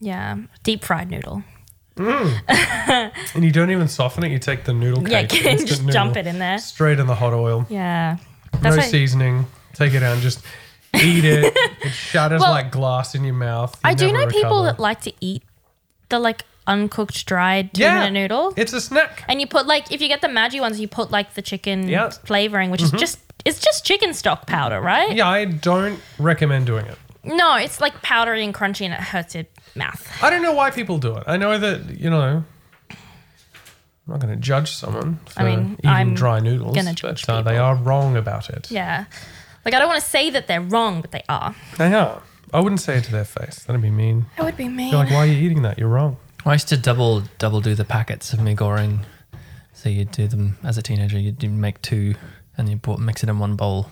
Yeah, deep fried noodle. And you don't even soften it. You take the noodle Yeah, cake, can just jump it in there. straight in the hot oil. Yeah, no that's why- seasoning. Take it out and just eat it. It shatters Well, like glass in your mouth. You I do know people that like to eat the like uncooked dried two Yeah. minute noodle. It's a snack. And you put like if you get the Maggi ones, you put like the chicken Yeah. Mm-hmm. flavoring, which is just it's just chicken stock powder, right? Yeah, I don't recommend doing it. No, it's like powdery and crunchy, and it hurts your mouth. I don't know why people do it. I know that you know. I'm not going to judge someone for I mean, eating I'm dry noodles, gonna judge but uh, they people. are wrong about it. Yeah, like I don't want to say that they're wrong, but they are. They are. I wouldn't say it to their face. That'd be mean. That would be mean. You're like, why are you eating that? You're wrong. I used to double double do the packets of mee goreng. So you'd do them as a teenager. You'd make two, and you would mix it in one bowl.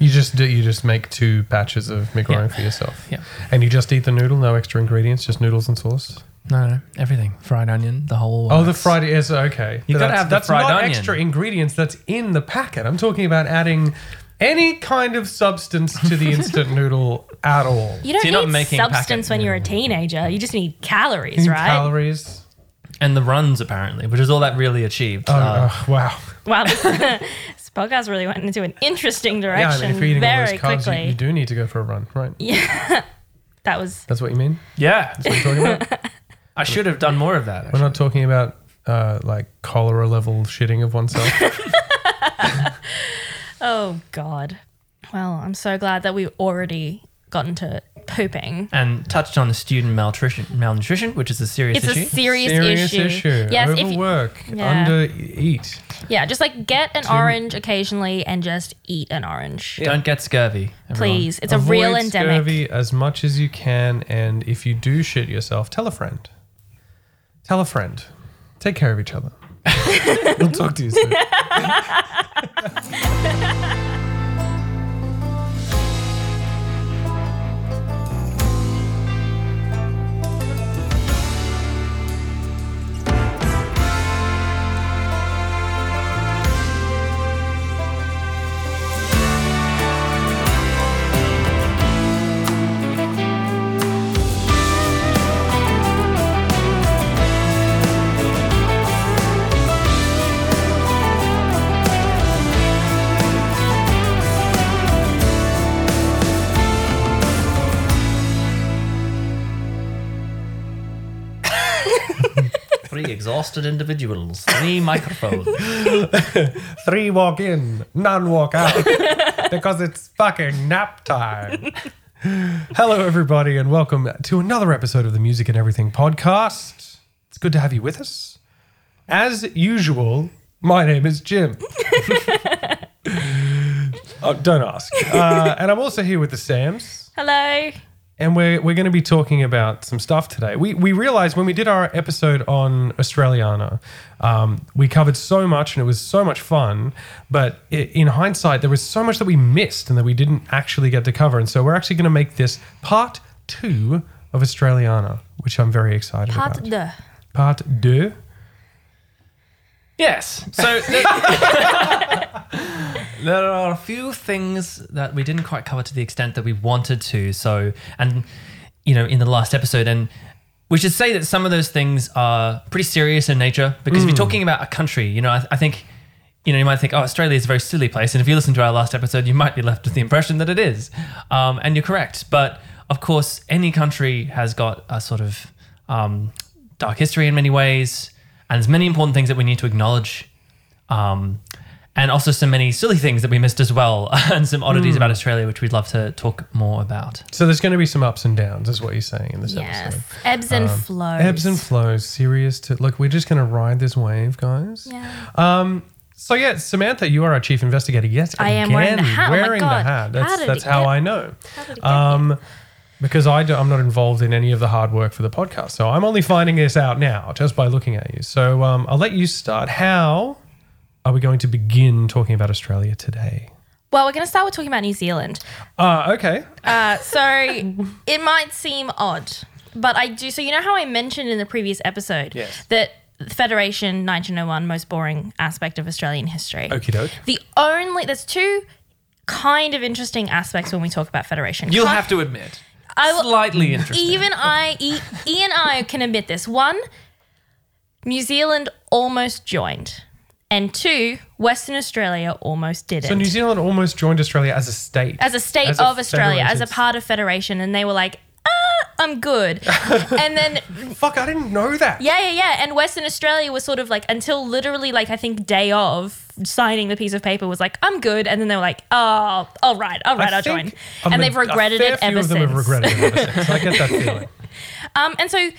You just do. You just make two batches of macaroni goreng for yourself. Yeah. And you just eat the noodle, no extra ingredients, just noodles and sauce. No, no, everything. Fried onion, the whole. Oh, the fried is okay. You gotta have the that's fried not onion. extra ingredients. That's in the packet. I'm talking about adding any kind of substance to the instant noodle at all. you don't So you're not need making substance packet when you're a teenager. You just need calories, right? Calories. and the runs apparently, which is all that really achieved. Oh, Uh, oh, wow. Wow, this, this podcast really went into an interesting Yeah, direction I mean, if you're eating all very those carbs, you, quickly. you do need to go for a run, right? Yeah, that was That's what you mean? yeah, That's what you're talking about? I should have done more of that. We're not talking about uh, like cholera level shitting of oneself. oh god. Well, I'm so glad that we've already gotten to pooping. and touched on the student malnutrition, malnutrition, which is a serious It's issue. a serious, Serious issue. issue. Yes, if you, Overwork. Yeah. Undereat. yeah, just like get an orange occasionally and just eat an orange. Don't get scurvy, everyone. Please. It's a real endemic. scurvy as much as you can, and if you do shit yourself, tell a friend. Tell a friend. Take care of each other. we'll talk to you soon. exhausted individuals, three microphones. Three walk in, none walk out because it's fucking nap time. Hello, everybody, and welcome to another episode of the Music and Everything podcast. It's good to have you with us. As usual, my name is Jim. oh, don't ask. Uh, and I'm also here with the Sams. Hello. And we're, we're going to be talking about some stuff today. We, we realized when we did our episode on Australiana, um, we covered so much and it was so much fun. But i in hindsight, there was so much that we missed and that we didn't actually get to cover. And so we're actually going to make this part two of Australiana, which I'm very excited about. Part about. de. Part deux. Yes. So there, are a few things that we didn't quite cover to the extent that we wanted to. So, and you know, in the last episode, and we should say that some of those things are pretty serious in nature because if you're talking about a country, you know, I, I think. You know, you might think, oh, Australia is a very silly place. And if you listen to our last episode, you might be left with the impression that it is. Um, and you're correct. But of course, any country has got a sort of um, dark history in many ways. And there's many important things that we need to acknowledge um, and also some many silly things that we missed as well, and some oddities about Australia, which we'd love to talk more about. So there's going to be some ups and downs, is what you're saying in this Yes. episode. Ebbs and flows. Ebbs and flows, serious to look. We're just going to ride this wave, guys. Yeah. Um. So yeah, Samantha, you are our chief investigator. Yes, I am wearing the hat. Oh my Wearing the God. hat. That's How did that's it how get- I know. How did it get Um, because I do, I'm not involved in any of the hard work for the podcast, so I'm only finding this out now just by looking at you. So um, I'll let you start. How are we going to begin talking about Australia today? Well, we're going to start with talking about New Zealand. Uh, okay. Uh, so it might seem odd, but I do. So you know how I mentioned in the previous episode Yes. that Federation 1901 most boring aspect of Australian history. Okie doke. The only there's two kind of interesting aspects when we talk about Federation. You'll have to admit. I will- slightly interesting. Even I, E, e and I can admit this. One, New Zealand almost joined, and two, Western Australia almost didn't. So New Zealand almost joined Australia as a state. as a state As a of Australia, as a part of federation, and they were like, ah, I'm good. and then Fuck, I didn't know that. yeah, yeah, yeah. And Western Australia was sort of like until literally like I think day of signing the piece of paper was like, I'm good. And then they were like, oh, all right, all right, I I'll join. a And ma- they've regretted a it few ever of them since. Have regretted it ever since. I get that feeling. Um, and so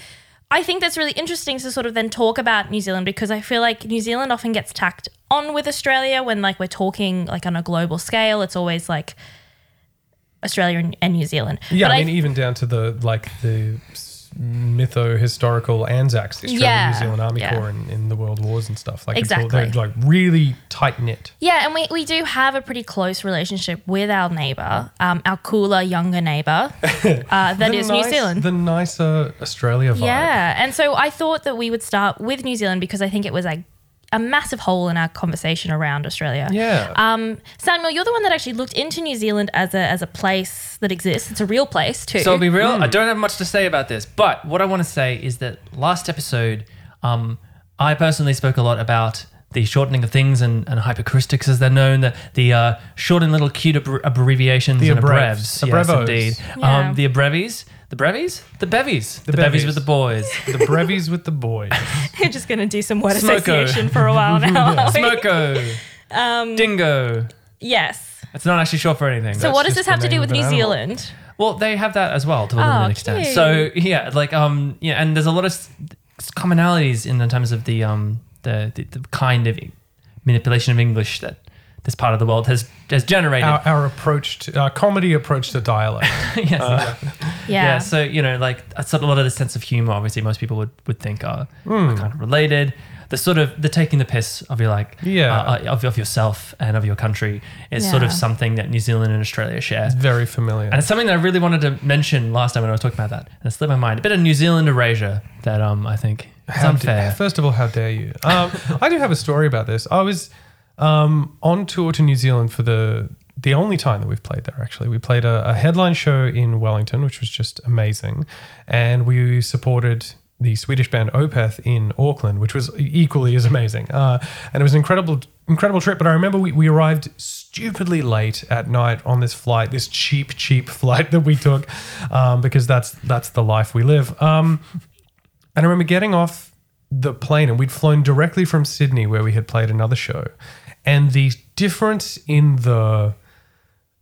I think that's really interesting to sort of then talk about New Zealand because I feel like New Zealand often gets tacked on with Australia when like we're talking like on a global scale. It's always like Australia and, and New Zealand. Yeah, But I mean, even down to the like the mytho historical Anzacs, the Australian Yeah, New Zealand Army yeah. Corps in, in the World Wars and stuff. Like it's all- Exactly. they're like really tight knit. Yeah, and we, we do have a pretty close relationship with our neighbour, um, our cooler, younger neighbour, uh, that is New Zealand. The nicer Australia vibe. yeah, and so I thought that we would start with New Zealand because I think it was a, a massive hole in our conversation around Australia. Yeah. Um, Samuel, you're the one that actually looked into New Zealand as a as a place that exists. It's a real place too. So I'll be real. I Hmm. don't have much to say about this, but what I want to say is that last episode, um, I personally spoke a lot about the shortening of things and, and hypocoristics, as they're known, the, the uh, short and little cute abbre- abbreviations The and abrevs. abrevs. Yes, Abrevos. indeed. Yeah. Um, the abrevies, the brevies, the bevies, the, bevies bevies. with the boys. the brevies with the boys. you're just going to do some word Smoko. association for a while now. are we? Smoko, Um, dingo. Yes. It's not actually short for anything. So That's what does this have to do with New animal. Zealand? Well, they have that as well to a Oh, limited extent. cute. So yeah, like um, yeah, and there's a lot of commonalities in the terms of the um, the, the, the kind of manipulation of English that this part of the world has has generated. Our, our approach to our comedy approach to dialect. yes. Uh, Yeah. yeah. So you know, like a sort of a lot of the sense of humor, obviously, most people would would think are, Hmm. are kind of related. The sort of the taking the piss of your like Yeah. uh, of, of yourself and of your country is sort of something that New Zealand and Australia share. It's very familiar. And it's something that I really wanted to mention last time when I was talking about that. And it slipped my mind. A bit of New Zealand erasure that um I think is How da- unfair. first of all, how dare you? Um, I do have a story about this. I was um, on tour to New Zealand for the the only time that we've played there. Actually, we played a, a headline show in Wellington, which was just amazing, and we supported the Swedish band Opeth in Auckland, which was equally as amazing. Uh, and it was an incredible, incredible trip. But I remember we, we arrived stupidly late at night on this flight, this cheap, cheap flight that we took, um, because that's that's the life we live. Um, and I remember getting off the plane and we'd flown directly from Sydney where we had played another show. And the difference in the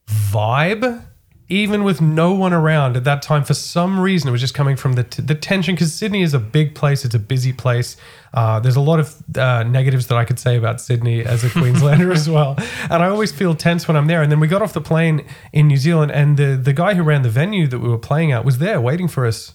vibe, even with no one around at that time, for some reason, it was just coming from the, t- the tension because Sydney is a big place, it's a busy place. Uh, there's a lot of uh, negatives that I could say about Sydney as a Queenslander as well. And I always feel tense when I'm there. And then we got off the plane in New Zealand, and the, the guy who ran the venue that we were playing at was there waiting for us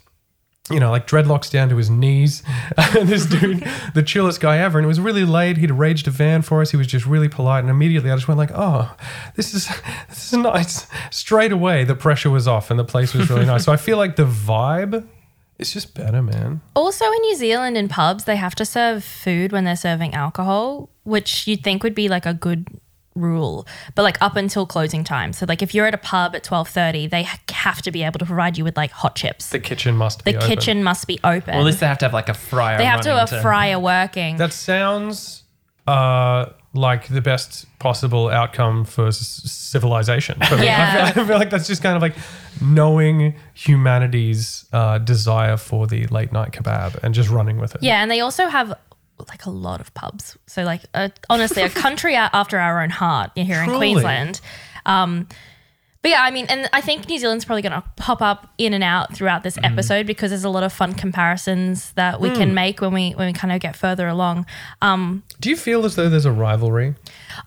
you know, like dreadlocks down to his knees. this dude, the chillest guy ever. And it was really late. He'd arranged a van for us. He was just really polite. And immediately I just went like, oh, this is this is nice. Straight away, the pressure was off and the place was really nice. So I feel like the vibe is just better, man. Also in New Zealand in pubs, they have to serve food when they're serving alcohol, which you'd think would be like a good rule, but like up until closing time. So like if you're at a pub at 12:30, they ha- have to be able to provide you with like hot chips. The kitchen must be The open. kitchen must be open. Well, at least they have to have like a fryer. they have to have a fryer working. That sounds uh, like the best possible outcome for s- civilization. For me. Yeah. I, feel, I feel like that's just kind of like knowing humanity's uh, desire for the late night kebab and just running with it. Yeah, and they also have like a lot of pubs. So like uh, honestly, a country after our own heart here in Queensland. Um, but yeah, I mean, and I think New Zealand's probably going to pop up in and out throughout this episode because there's a lot of fun comparisons that we can make when we when we kind of get further along. Um, Do you feel as though there's a rivalry?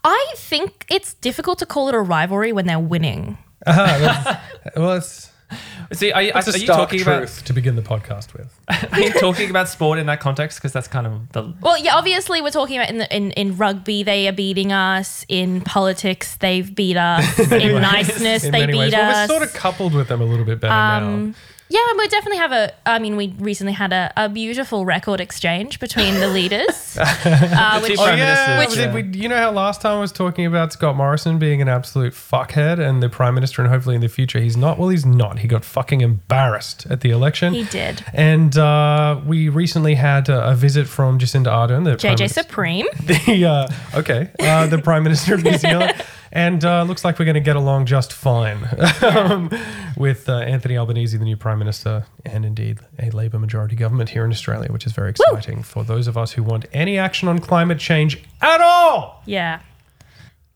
I think it's difficult to call it a rivalry when they're winning. Well, it's, See, are you, it's are you talking truth about to begin the podcast with. are you talking about sport in that context? Because that's kind of the Well, yeah, obviously we're talking about in the, in in rugby they are beating us. In politics they've beat us. In niceness In they beat ways, us. well, we're sort of coupled with them a little bit better um, now. Yeah, and we definitely have a. I mean, we recently had a, a beautiful record exchange between the leaders. uh, which, two prime yeah, ministers, we- yeah. we- you know how last time I was talking about Scott Morrison being an absolute fuckhead and the prime minister, and hopefully in the future he's not. Well, he's not. He got fucking embarrassed at the election. He did. And uh, we recently had a, a visit from Jacinda Ardern, the JJ minister- Supreme. the uh, okay, uh, the Prime Minister of New Zealand, and uh, looks like we're going to get along just fine um, with uh, Anthony Albanese, the new Prime Minister, and indeed a Labor majority government here in Australia, which is very exciting for those of us who want any action on climate change at all. Yeah.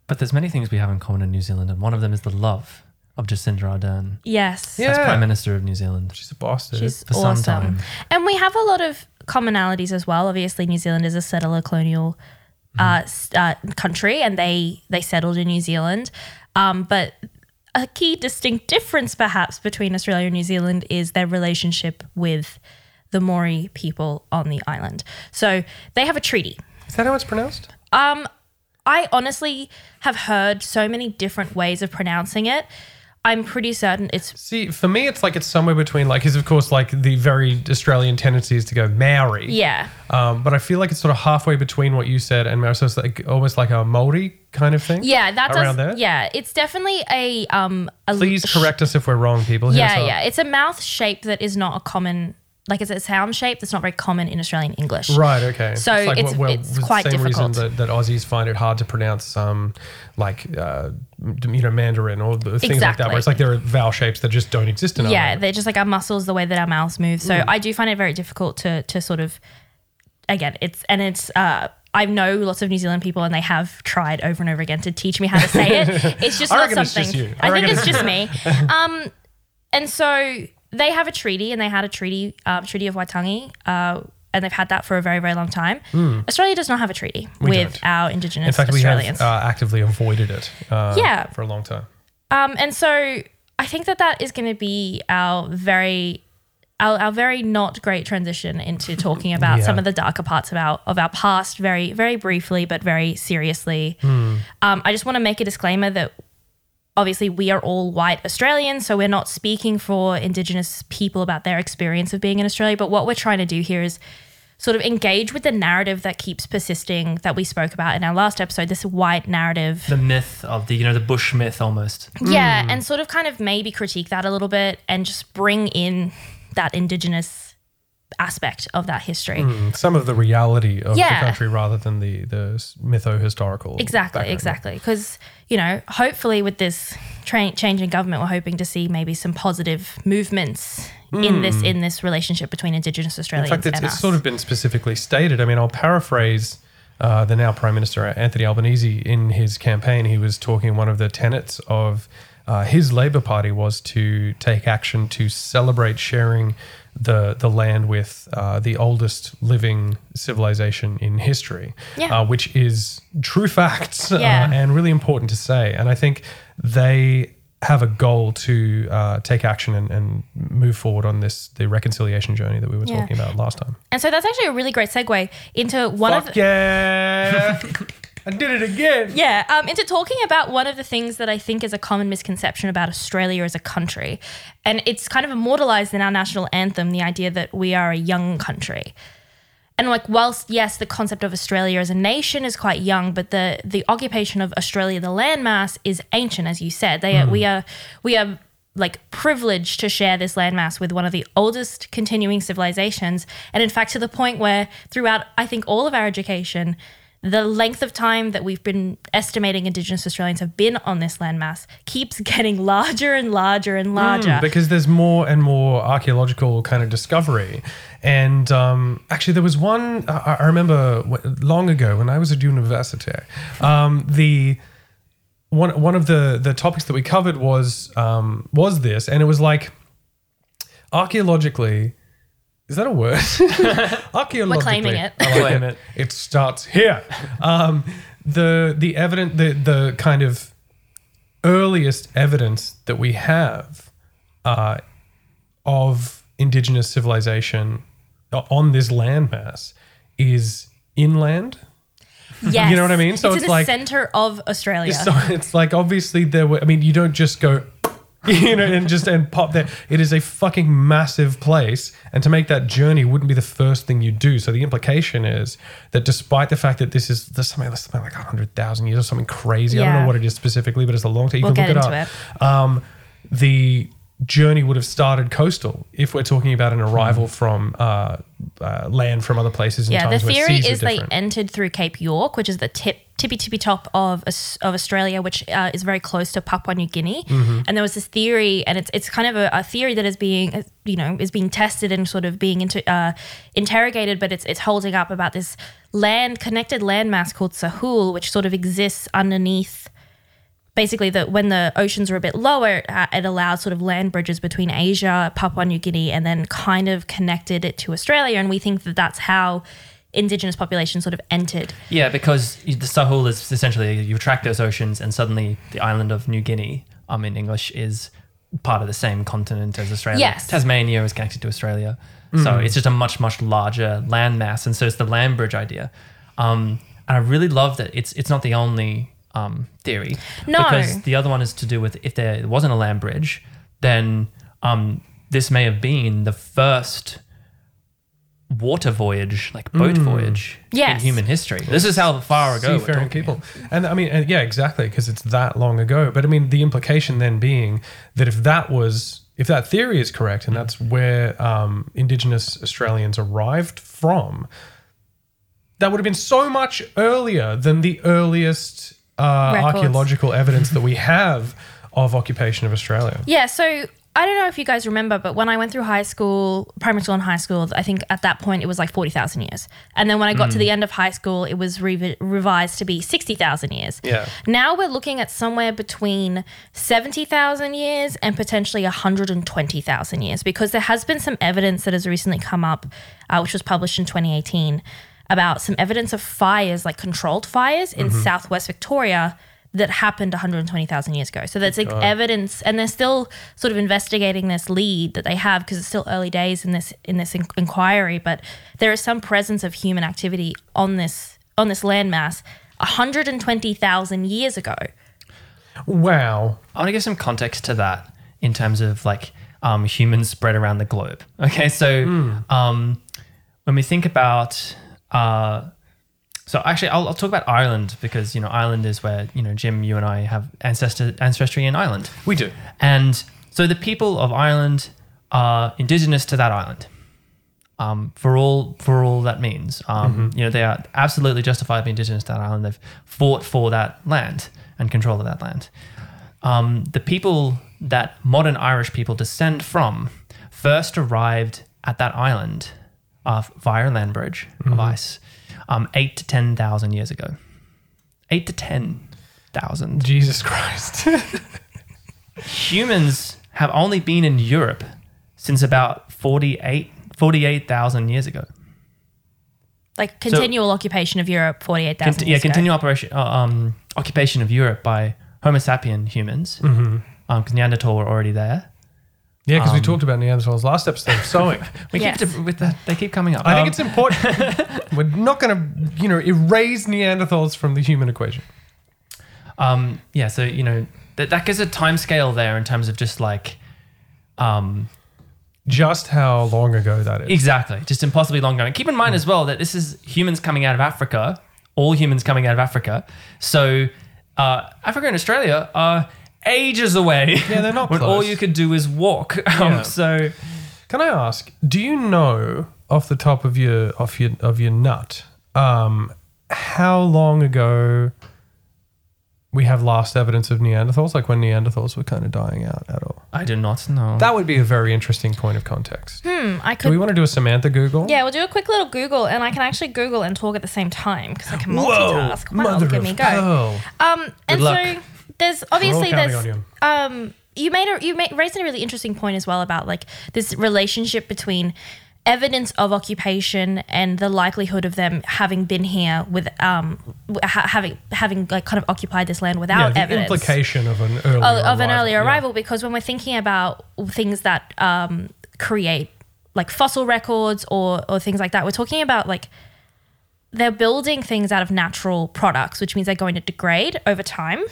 But there's many things we have in common in New Zealand, and one of them is the love of Jacinda Ardern Yes. Yeah. as Prime Minister of New Zealand. She's a boss, dude. She's For some awesome. time. And we have a lot of commonalities as well. Obviously, New Zealand is a settler colonial uh, uh, country, and they they settled in New Zealand. Um, but a key distinct difference, perhaps, between Australia and New Zealand is their relationship with the Maori people on the island. So they have a treaty. is that how it's pronounced? Um, I honestly have heard so many different ways of pronouncing it. I'm pretty certain it's See, for me, it's like it's somewhere between, like, because of course, like the very Australian tendency is to go Maori. yeah. Um, but I feel like it's sort of halfway between what you said and Maori. So it's like almost like a Maori kind of thing. Yeah, that around does. there. Yeah, it's definitely a um. A Please correct us if we're wrong, people. Hit us Yeah, up. yeah. It's a mouth shape that is not a common. Like it's a sound shape that's not very common in Australian English. Right. Okay. So it's- it's the quite same difficult. reason that, that Aussies find it hard to pronounce, um, like uh, you know, Mandarin or the things like that, where it's like there are vowel shapes that just don't exist in Yeah, language. they're just like our muscles, the way that our mouths move. Mm. So I do find it very difficult to to sort of. Again, it's and it's. uh I know lots of New Zealand people, and they have tried over and over again to teach me how to say it. It's just I not it's something. just you. I I, think it's it's- just me. Um, and so they have a treaty, and they had a treaty, uh, Treaty of Waitangi, uh, and they've had that for a very, very long time. Australia does not have a treaty. We with don't. our Indigenous in fact, we Australians. have uh, actively avoided it. Uh, Yeah. For a long time. Um, and so I think that that is going to be our very, our, our very not great transition into talking about Yeah. some of the darker parts of our of our past, very very briefly, but very seriously. Hmm. Um, I just want to make a disclaimer that obviously we are all white Australians, so we're not speaking for Indigenous people about their experience of being in Australia. But what we're trying to do here is sort of engage with the narrative that keeps persisting that we spoke about in our last episode. This white narrative. The myth of the, you know, the bush myth almost. Yeah, mm. and sort of kind of maybe critique that a little bit and just bring in that indigenous aspect of that history. Some of the reality of Yeah. the country rather than the the mytho historical. Exactly, exactly. Because, you know, hopefully with this tra- change in government, we're hoping to see maybe some positive movements in this in this relationship between Indigenous Australians. In fact, it's, and it's sort of been specifically stated. I mean, I'll paraphrase uh, the now Prime Minister Anthony Albanese in his campaign. He was talking one of the tenets of uh, his Labor Party was to take action to celebrate sharing the the land with uh, the oldest living civilization in history, Yeah. uh, which is true facts Yeah. uh, and really important to say. And I think they have a goal to uh, take action and, and move forward on this the reconciliation journey that we were Yeah. talking about last time. and so that's actually a really great segue into one of Fuck yeah! I did it again. Yeah, um, into talking about one of the things that I think is a common misconception about Australia as a country. And it's kind of immortalized in our national anthem the idea that we are a young country. And like, whilst yes, the concept of Australia as a nation is quite young, but the the occupation of Australia, the landmass, is ancient, as you said. They are, we are we are like privileged to share this landmass with one of the oldest continuing civilizations, and in fact, to the point where throughout, I think all of our education, the length of time that we've been estimating Indigenous Australians have been on this landmass keeps getting larger and larger and larger. Because there's more and more archaeological kind of discovery. And um, actually, there was one I, I remember long ago when I was at university. Um, the one one of the the topics that we covered was um, was this, and it was like archaeologically. Is that a word? archaeologically, claiming it. I like Claim it. It starts here. Um, the the evident the the kind of earliest evidence that we have uh, of indigenous civilization on this landmass is inland. yes. You know what I mean? So it's, it's in the like- center of Australia. So it's like obviously there were. I mean, you don't just go you know, and just and pop there. It is a fucking massive place, and to make that journey wouldn't be the first thing you do. So the implication is that despite the fact that this is there's something, there's something like hundred thousand years or something crazy. I don't know what it is specifically, but it's a long time. You We'll can get look into it up. Um, the journey would have started coastal if we're talking about an arrival from uh, uh, land from other places. In Yeah, the theory is they entered through Cape York, which is the tip tippy tippy top of of Australia, which uh, is very close to Papua New Guinea. Mm-hmm. And there was this theory, and it's it's kind of a, a theory that is being you know is being tested and sort of being into, uh, interrogated, but it's it's holding up about this land connected landmass called Sahul, which sort of exists underneath basically that when the oceans are a bit lower, uh, it allowed sort of land bridges between Asia, Papua New Guinea, and then kind of connected it to Australia. And we think that that's how indigenous population sort of entered. Yeah, because the Sahul is essentially you attract those oceans, and suddenly the island of New Guinea, um, in English, is part of the same continent as Australia. Yes. Tasmania is connected to Australia, so it's just a much much larger landmass, and so it's the land bridge idea. Um, and I really love that it's it's not the only um, theory. No. because the other one is to do with if there wasn't a land bridge, then um, this may have been the first water voyage, like boat voyage Yes. in human history. This is how far ago we're seafaring talking. people. And I mean, and yeah, exactly, because it's that long ago. But I mean, the implication then being that if that was, if that theory is correct, and that's where um, Indigenous Australians arrived from, that would have been so much earlier than the earliest uh, archaeological evidence that we have of occupation of Australia. Yeah, so I don't know if you guys remember, but when I went through high school, primary school and high school, I think at that point it was like 40,000 years. And then when I got to the end of high school, it was revi- revised to be 60,000 years. Yeah. Now we're looking at somewhere between 70,000 years and potentially 120,000 years because there has been some evidence that has recently come up, uh, which was published in 2018, about some evidence of fires, like controlled fires in southwest Victoria that happened 120,000 years ago. So that's like evidence, and they're still sort of investigating this lead that they have because it's still early days in this in this in- inquiry. But there is some presence of human activity on this on this landmass 120,000 years ago. Wow. I want to give some context to that in terms of like um, humans spread around the globe. Okay, so um, when we think about, uh, so actually, I'll, I'll talk about Ireland because you know Ireland is where you know Jim, you and I have ancestor ancestry in Ireland, We do. and so the people of Ireland are indigenous to that island. Um, for all for all that means, um, you know they are absolutely justified justifiably indigenous to that island. They've fought for that land and control of that land um, the people that modern Irish people descend from first arrived at that island uh, via a land bridge of ice um, eight to 10,000 years ago. Eight to 10,000. Jesus Christ. Humans have only been in Europe since about 48 48,000 years ago. Like continual occupation of Europe 48,000 Cont- years yeah, ago. continual operation, uh, um, occupation of Europe by Homo sapien humans, because Neanderthal were already there. Yeah, because we talked about Neanderthals last episode of sewing. We Yes. keep with the, they keep coming up. I think Um, it's important. We're not going to, you know, erase Neanderthals from the human equation. um, yeah, so you know that that gives a time scale there in terms of just like, um, Just how long ago that is. exactly, just impossibly long going. Keep in mind as well that this is humans coming out of Africa, all humans coming out of Africa. So uh, Africa and Australia are ages away. Yeah, they're not when all you could do is walk. Um, Yeah. So Can I ask? Do you know off the top of your off your of your nut um, how long ago we have last evidence of Neanderthals? Like when Neanderthals were kind of dying out at all? I do not know. That would be a very interesting point of context. Hmm, I could. Do we want to do a Samantha Google? Yeah, we'll do a quick little Google and I can actually Google and talk at the same time because I can Whoa, multitask. Wow, mother look at of me go. pearl. Um, and luck. so there's obviously there's um you made a you made, raised a really interesting point as well about like this relationship between evidence of occupation and the likelihood of them having been here with um ha- having having like kind of occupied this land Yeah, without the evidence implication of an earlier of, of an arrival, earlier yeah. arrival because when we're thinking about things that um, create like fossil records or or things like that, we're talking about like they're building things out of natural products, which means they're going to degrade over time.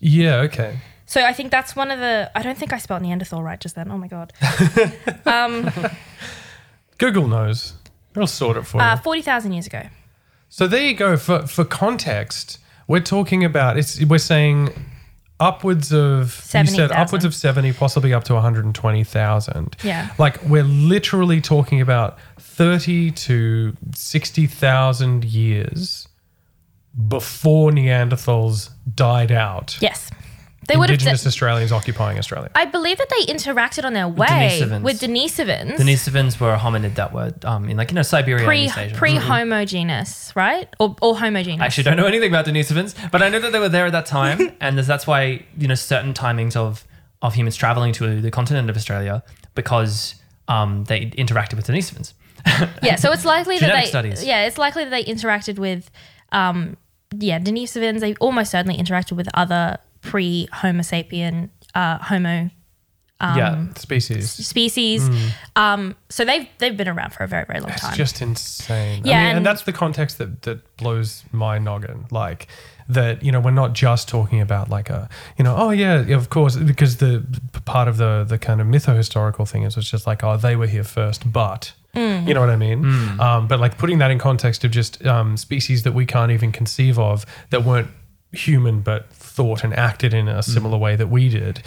Yeah, okay. So I think that's one of the. I don't think I spelled Neanderthal right just then. Oh my god. Google knows. It'll sort it for Uh, you. Forty thousand years ago. So there you go. For for context, we're talking about it's. We're saying upwards of you said 70,000. upwards of seventy, possibly up to one hundred and twenty thousand. Yeah. Like we're literally talking about thirty to sixty thousand years before Neanderthals died out. Yes, they would have. Indigenous Australians occupying Australia. I believe that they interacted on their way Denisovans. with Denisovans. Denisovans were a hominid that were um, in like you know Siberia pre and East Asia. pre homogeneous, right? Or, or homogeneous. I actually don't know anything about Denisovans, but I know that they were there at that time, and there's- that's why you know certain timings of of humans traveling to the continent of Australia because um, they interacted with Denisovans. yeah, so it's likely that Genetic they studies. yeah, it's likely that they interacted with um yeah, Denisovans, they almost certainly interacted with other pre Homo sapien uh homo Um, yeah, Species. species. Um so they've they've been around for a very, very long It's time. just insane. Yeah, I mean, and, and- that's the context that that blows my noggin. Like that, you know, we're not just talking about like a, you know, oh yeah, of course, because the part of the the kind of mytho-historical thing is it's just like, oh, they were here first, but. You know what I mean? Um, but like putting that in context of just um, species that we can't even conceive of that weren't human but thought and acted in a similar way that we did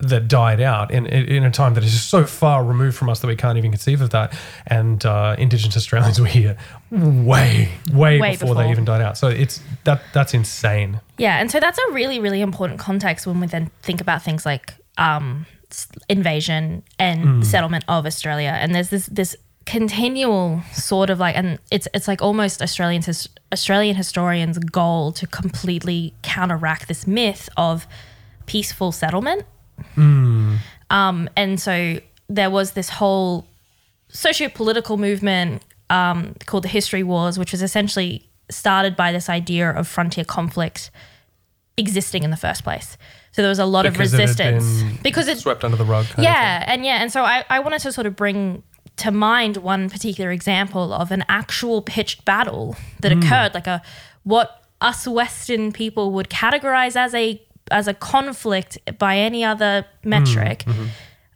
that died out in, in in a time that is so far removed from us that we can't even conceive of that. And uh, Indigenous Australians were here way, way, Way before, they even died out. So it's that that's insane. Yeah, and so that's a really, really important context when we then think about things like um, invasion and settlement of Australia. And there's this this continual sort of like, and it's it's like almost Australian his, Australian historians' goal to completely counteract this myth of peaceful settlement. Um, and so there was this whole socio-political movement um, called the History Wars, which was essentially started by this idea of frontier conflict existing in the first place. So there was a lot Because of it resistance been because it Swept under the rug. kind of yeah, and yeah, and so I, I wanted to sort of bring to mind one particular example of an actual pitched battle that occurred, like a what us Western people would categorize as a as a conflict by any other metric.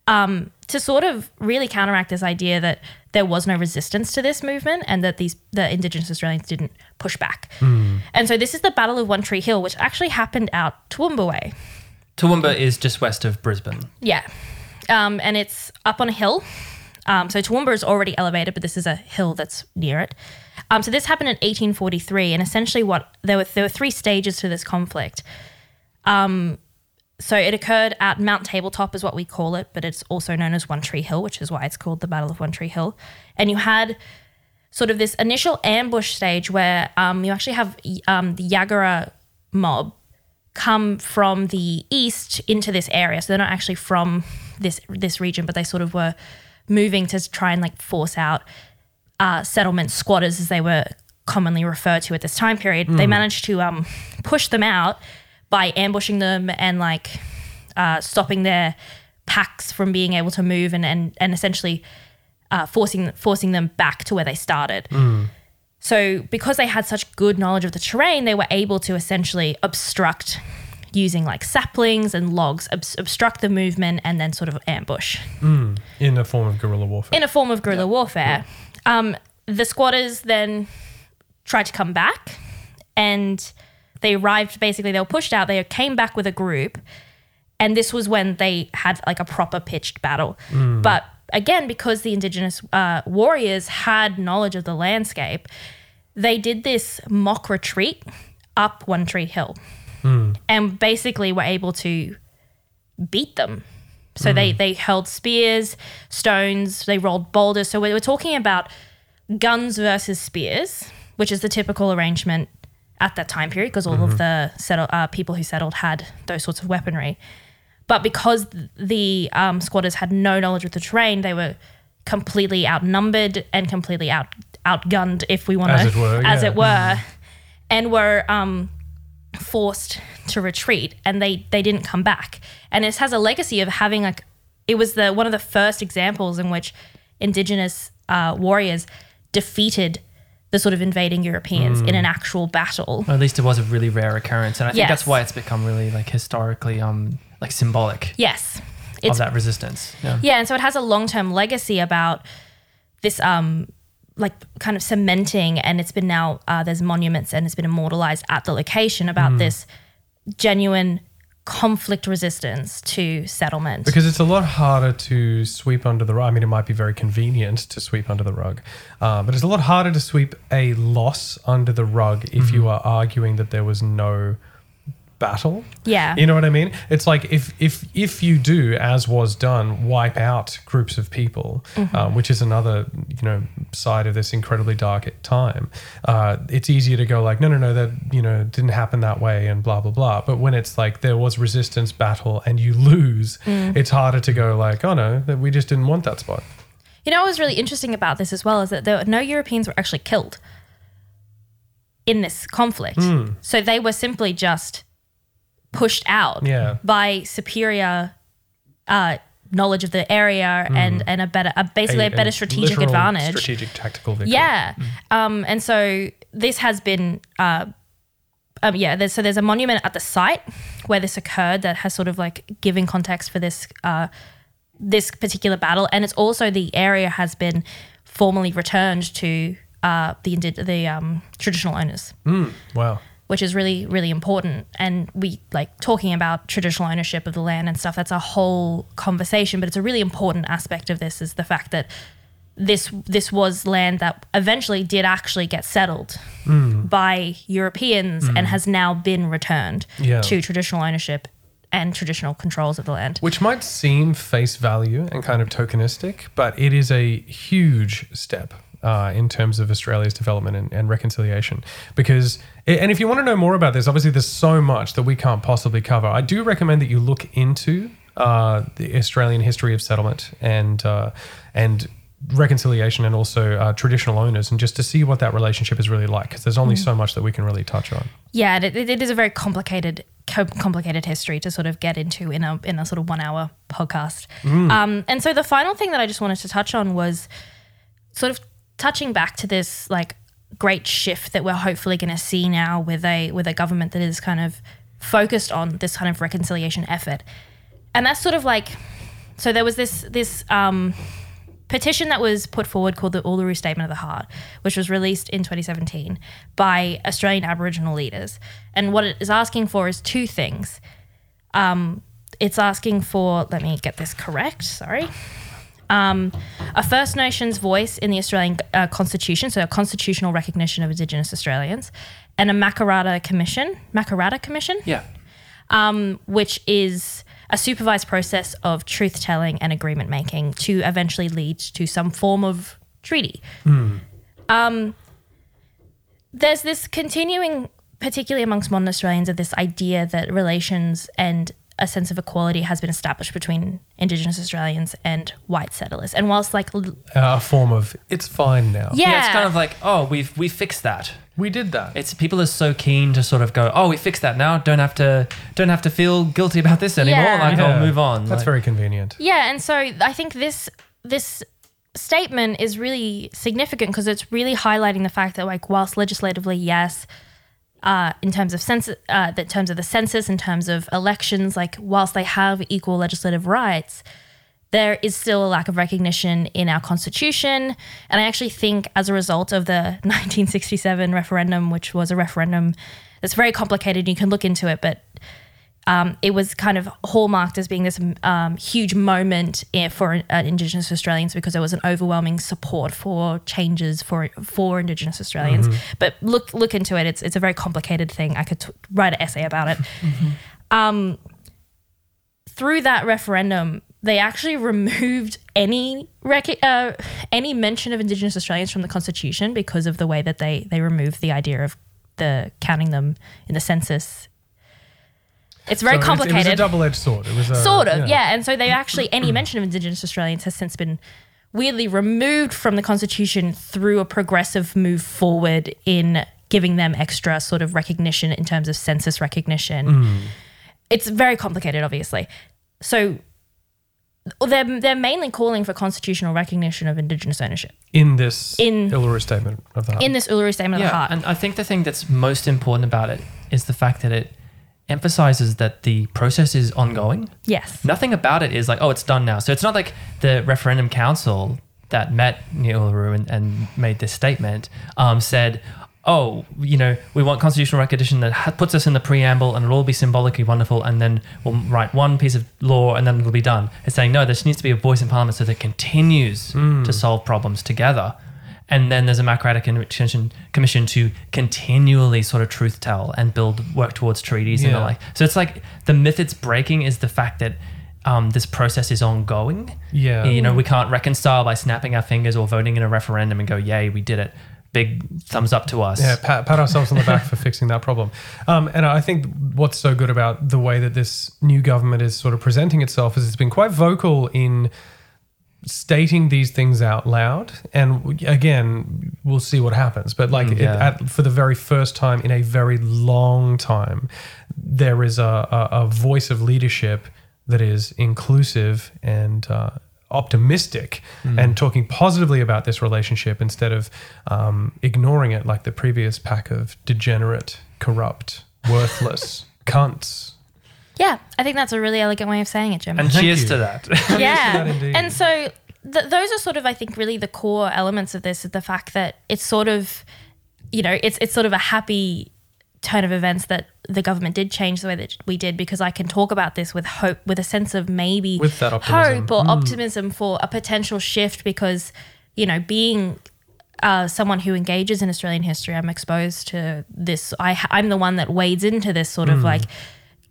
Um, to sort of really counteract this idea that there was no resistance to this movement and that these the Indigenous Australians didn't push back. And so this is the Battle of One Tree Hill, which actually happened out Toowoomba way. Toowoomba is just west of Brisbane. Yeah. Um, and it's up on a hill. Um, so Toowoomba is already elevated, but this is a hill that's near it. Um, so this happened in 1843, and essentially, what there were there were three stages to this conflict. Um, so it occurred at Mount Tabletop, is what we call it, but it's also known as One Tree Hill, which is why it's called the Battle of One Tree Hill. And you had sort of this initial ambush stage where um, you actually have um, the Yagara mob come from the east into this area. So they're not actually from this this region, but they sort of were moving to try and like force out uh, settlement squatters, as they were commonly referred to at this time period. They managed to um, push them out by ambushing them and like uh, stopping their packs from being able to move and and, and essentially uh, forcing forcing them back to where they started. So, because they had such good knowledge of the terrain, they were able to essentially obstruct using like saplings and logs, obs- obstruct the movement and then sort of ambush in a form of guerrilla warfare. in a form of guerrilla warfare. Um, the squatters then tried to come back and they arrived basically, they were pushed out, they came back with a group. And this was when they had like a proper pitched battle. But again, because the indigenous uh, warriors had knowledge of the landscape, they did this mock retreat up One Tree Hill and basically were able to beat them. So they they hurled spears, stones, they rolled boulders. So we were talking about guns versus spears, which is the typical arrangement at that time period because all of the settle, uh, people who settled had those sorts of weaponry. But because the um, squatters had no knowledge of the terrain, they were completely outnumbered and completely out outgunned, if we want to, As it were, as yeah. it were, and were um, forced to retreat, and they they didn't come back. And it has a legacy of having like it was the one of the first examples in which indigenous uh, warriors defeated the sort of invading Europeans in an actual battle. Or at least it was a really rare occurrence, and I think that's why it's become really like historically um like symbolic Yes. of that resistance. Yeah. Yeah, and so it has a long term legacy about this um like kind of cementing and it's been now uh, there's monuments and it's been immortalized at the location about this genuine conflict resistance to settlement. Because it's a lot harder to sweep under the rug. I mean, it might be very convenient to sweep under the rug, uh, but it's a lot harder to sweep a loss under the rug if you are arguing that there was no battle. yeah. You know what I mean? It's like if if if you do, as was done, wipe out groups of people, um, which is another you know side of this incredibly dark time. Uh, it's easier to go like, no, no, no, that you know didn't happen that way, and blah blah blah. But when it's like there was resistance battle and you lose, it's harder to go like, oh no, that we just didn't want that spot. You know what was really interesting about this as well is that there were no Europeans were actually killed in this conflict. So they were simply just pushed out Yeah. by superior uh, knowledge of the area and and a better a, basically a, better strategic advantage. strategic tactical victory. Yeah. Um, and so this has been, uh, um, yeah, there's, so there's a monument at the site where this occurred that has sort of like given context for this, uh, this particular battle. And it's also the area has been formally returned to uh, the, the um, traditional owners Wow. Which is really really important and we like talking about traditional ownership of the land and stuff that's a whole conversation but it's a really important aspect of this is the fact that this this was land that eventually did actually get settled mm. by Europeans and mm. has now been returned Yeah. to traditional ownership and traditional controls of the land. Which might seem face value and kind of tokenistic, but it is a huge step uh, in terms of Australia's development and, and reconciliation. Because, and if you want to know more about this, obviously there's so much that we can't possibly cover. I do recommend that you look into uh, the Australian history of settlement and uh, and reconciliation and also uh, traditional owners, and just to see what that relationship is really like. Because there's only so much that we can really touch on. Yeah, it, it is a very complicated, complicated history to sort of get into in a in a sort of one hour podcast. Um, and so the final thing that I just wanted to touch on was sort of touching back to this like great shift that we're hopefully going to see now with a with a government that is kind of focused on this kind of reconciliation effort, and that's sort of like so there was this this um, petition that was put forward called the Uluru Statement of the Heart, which was released in 2017 by Australian Aboriginal leaders. And what it is asking for is two things. Um, it's asking for, let me get this correct, sorry. Um, a First Nations voice in the Australian uh, Constitution, so a constitutional recognition of Indigenous Australians, and a Makarrata Commission, Makarrata Commission, Yeah. um, which is a supervised process of truth telling and agreement making to eventually lead to some form of treaty. Um, there's this continuing, particularly amongst modern Australians, of this idea that relations and a sense of equality has been established between Indigenous Australians and white settlers. And whilst, like, l- Uh, a form of it's fine now. yeah, Yeah. it's kind of like, oh, we've we fixed that. We did that. It's people are so keen to sort of go, oh, we fixed that now. Don't have to don't have to feel guilty about this anymore. Yeah. Like, Yeah. I'll move on. That's Like- very convenient. Yeah, and so I think this this statement is really significant because it's really highlighting the fact that like whilst legislatively, yes, uh, in terms of census, uh, in terms of the census, in terms of elections, like whilst they have equal legislative rights, there is still a lack of recognition in our constitution. And I actually think as a result of the 1967 referendum, which was a referendum that's very complicated, you can look into it, but um, it was kind of hallmarked as being this um, huge moment for uh, Indigenous Australians because there was an overwhelming support for changes for for Indigenous Australians. But look look into it; it's it's a very complicated thing. I could t- write an essay about it. Um, through that referendum, they actually removed any rec- uh, any mention of Indigenous Australians from the Constitution because of the way that they they removed the idea of the counting them in the census. It's very So it- complicated. It was a double-edged sword. It was a, sort of, yeah. And so they actually any mm. mention of Indigenous Australians has since been weirdly removed from the Constitution through a progressive move forward in giving them extra sort of recognition in terms of census recognition. Mm. It's very complicated, obviously. So they're they're mainly calling for constitutional recognition of Indigenous ownership in this In- Uluru Statement of the Heart. in this Uluru Statement of the yeah, Heart. and I think the thing that's most important about it is the fact that it emphasizes that the process is ongoing. Yes. Nothing about it is like, oh, it's done now. So it's not like the referendum council that met Neil Uluru and, and made this statement um, said, oh, you know, we want constitutional recognition that ha- puts us in the preamble and it'll all be symbolically wonderful. And then we'll write one piece of law and then it'll be done. It's saying, no, there needs to be a voice in parliament so that it continues to solve problems together. And then there's a Makarrata Commission, commission to continually sort of truth tell and build work towards treaties and the like. So it's like the myth it's breaking is the fact that um, this process is ongoing. Yeah. You know, we can't reconcile by snapping our fingers or voting in a referendum and go, yay, we did it. Big thumbs up to us. Yeah, pat, pat ourselves on the back for fixing that problem. Um, and I think what's so good about the way that this new government is sort of presenting itself is it's been quite vocal in stating these things out loud. And again, we'll see what happens. But like it, yeah. at, for the very first time in a very long time, there is a, a, a voice of leadership that is inclusive and uh, optimistic and talking positively about this relationship instead of um, ignoring it like the previous pack of degenerate, corrupt, worthless cunts. Yeah, I think that's a really elegant way of saying it, Jim. And Thank cheers you. to that. yeah. that. And so th- those are sort of, I think, really the core elements of this is the fact that it's sort of, you know, it's it's sort of a happy turn of events that the government did change the way that we did because I can talk about this with hope, with a sense of maybe With that hope or optimism for a potential shift because, you know, being uh, someone who engages in Australian history, I'm exposed to this. I, I'm the one that wades into this sort of like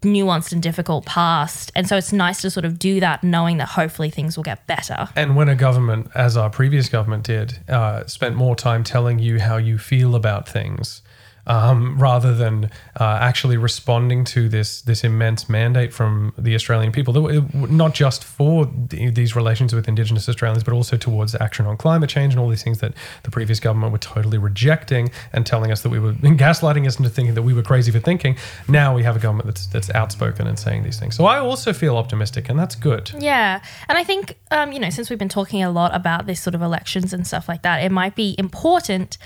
nuanced and difficult past. And so it's nice to sort of do that knowing that hopefully things will get better. And when a government, as our previous government did, uh, spent more time telling you how you feel about things, um, rather than uh, actually responding to this this immense mandate from the Australian people, not just for these relations with Indigenous Australians, but also towards action on climate change and all these things that the previous government were totally rejecting and telling us that we were gaslighting us into thinking that we were crazy for thinking. Now we have a government that's that's outspoken and saying these things. So I also feel optimistic, and that's good. Yeah. And I think, um, you know, since we've been talking a lot about this sort of elections and stuff like that, it might be important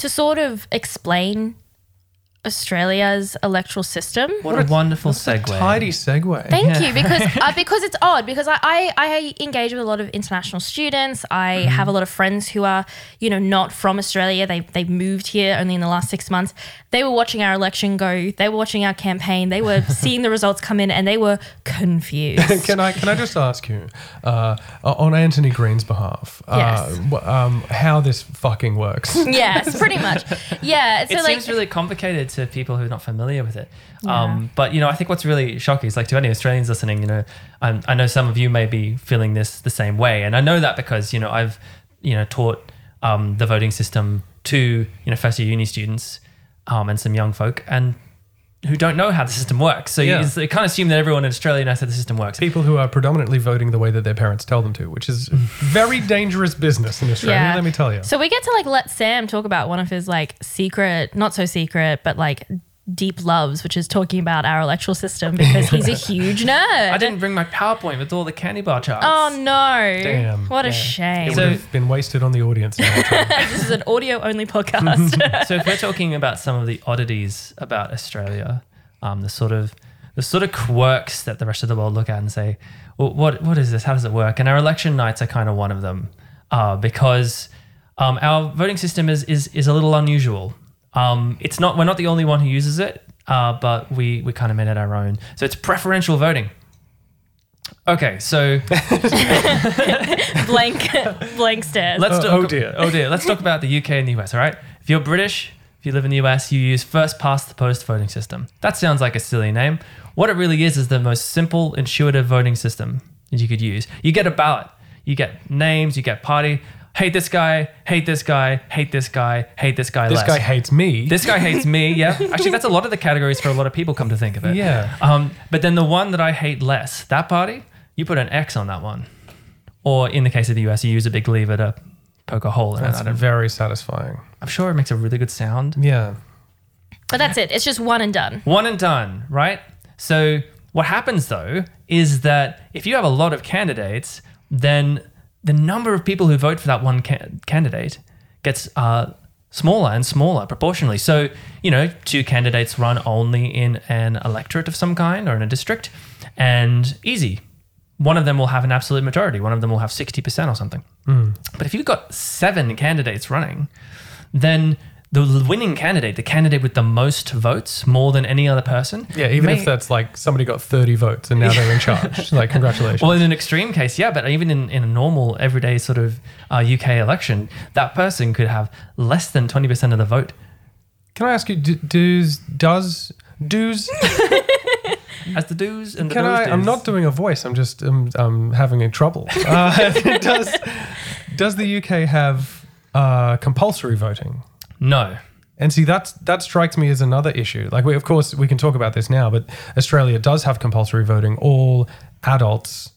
to sort of explain Australia's electoral system. what a wonderful segue. Tidy segue. Thank you, because uh, because it's odd. Because I, I I engage with a lot of international students. I have a lot of friends who are you know not from Australia. They they moved here only in the last six months. They were watching our election go. They were watching our campaign. They were seeing the results come in, and they were confused. can I can I just ask you, uh, on Anthony Green's behalf, uh, Yes. wh- um, how this fucking works? yes, pretty much. Yeah. So it like, seems really complicated to people who are not familiar with it. Um, but you know, I think what's really shocking is like to any Australians listening, you know, i I know some of you may be feeling this the same way, and I know that because you know I've you know taught um, the voting system to you know first year uni students um, and some young folk. And who don't know how the system works. So Yeah. you, you can't assume that everyone in Australia knows how the system works. People who are predominantly voting the way that their parents tell them to, which is very dangerous business in Australia. Yeah. Let me tell you. So we get to like let Sam talk about one of his like secret, not so secret, but like deep loves, which is talking about our electoral system because he's a huge nerd. I didn't bring my PowerPoint with all the candy bar charts. Oh no! Damn. What a shame. it So- would have been wasted on the audience. this is an audio only podcast. so if we're talking about some of the oddities about Australia, um, the sort of the sort of quirks that the rest of the world look at and say, well, what what is this? How does it work? And our election nights are kind of one of them, uh, because um, our voting system is is is a little unusual. Um, it's not we're not the only one who uses it, uh, but we we kind of made it our own. So it's preferential voting. Okay, so blank, blank stares. Let's Oh, talk, oh dear. Oh dear. Let's talk about the UK and the US. All right. If you're British, if you live in the US, you use first past the post voting system. That sounds like a silly name. What it really is is the most simple, intuitive voting system that you could use. You get a ballot. You get names. You get party. Hate this guy. Hate this guy. Hate this guy. Hate this guy. this less. guy hates me. This guy hates me. Yeah. Actually, that's a lot of the categories for a lot of people. Come to think of it. Yeah. Um, but then the one that I hate less, that party, you put an X on that one. Or in the case of the US, you use a big lever to poke a hole in That's it. I don't, very satisfying. I'm sure it makes a really good sound. Yeah. but that's it. It's just one and done. One and done, right? So what happens though is that if you have a lot of candidates, then the number of people who vote for that one ca- candidate gets uh, smaller and smaller proportionally. So, you know, two candidates run only in an electorate of some kind or in a district, and easy. One of them will have an absolute majority, one of them will have 60% or something. But if you've got seven candidates running, then the winning candidate, the candidate with the most votes, more than any other person. Yeah, even may- if that's like somebody got 30 votes and now they're in charge. Like, congratulations. Well, in an extreme case, yeah, but even in, in a normal, everyday sort of uh, UK election, that person could have less than 20% of the vote. Can I ask you, do, does, does, does, As the do's and the can do's I, I'm not doing a voice, I'm just um, um, having a trouble. Uh, does, does the UK have uh, compulsory voting? No. And see, that's, that strikes me as another issue. Like, we, of course, we can talk about this now, but Australia does have compulsory voting. All adults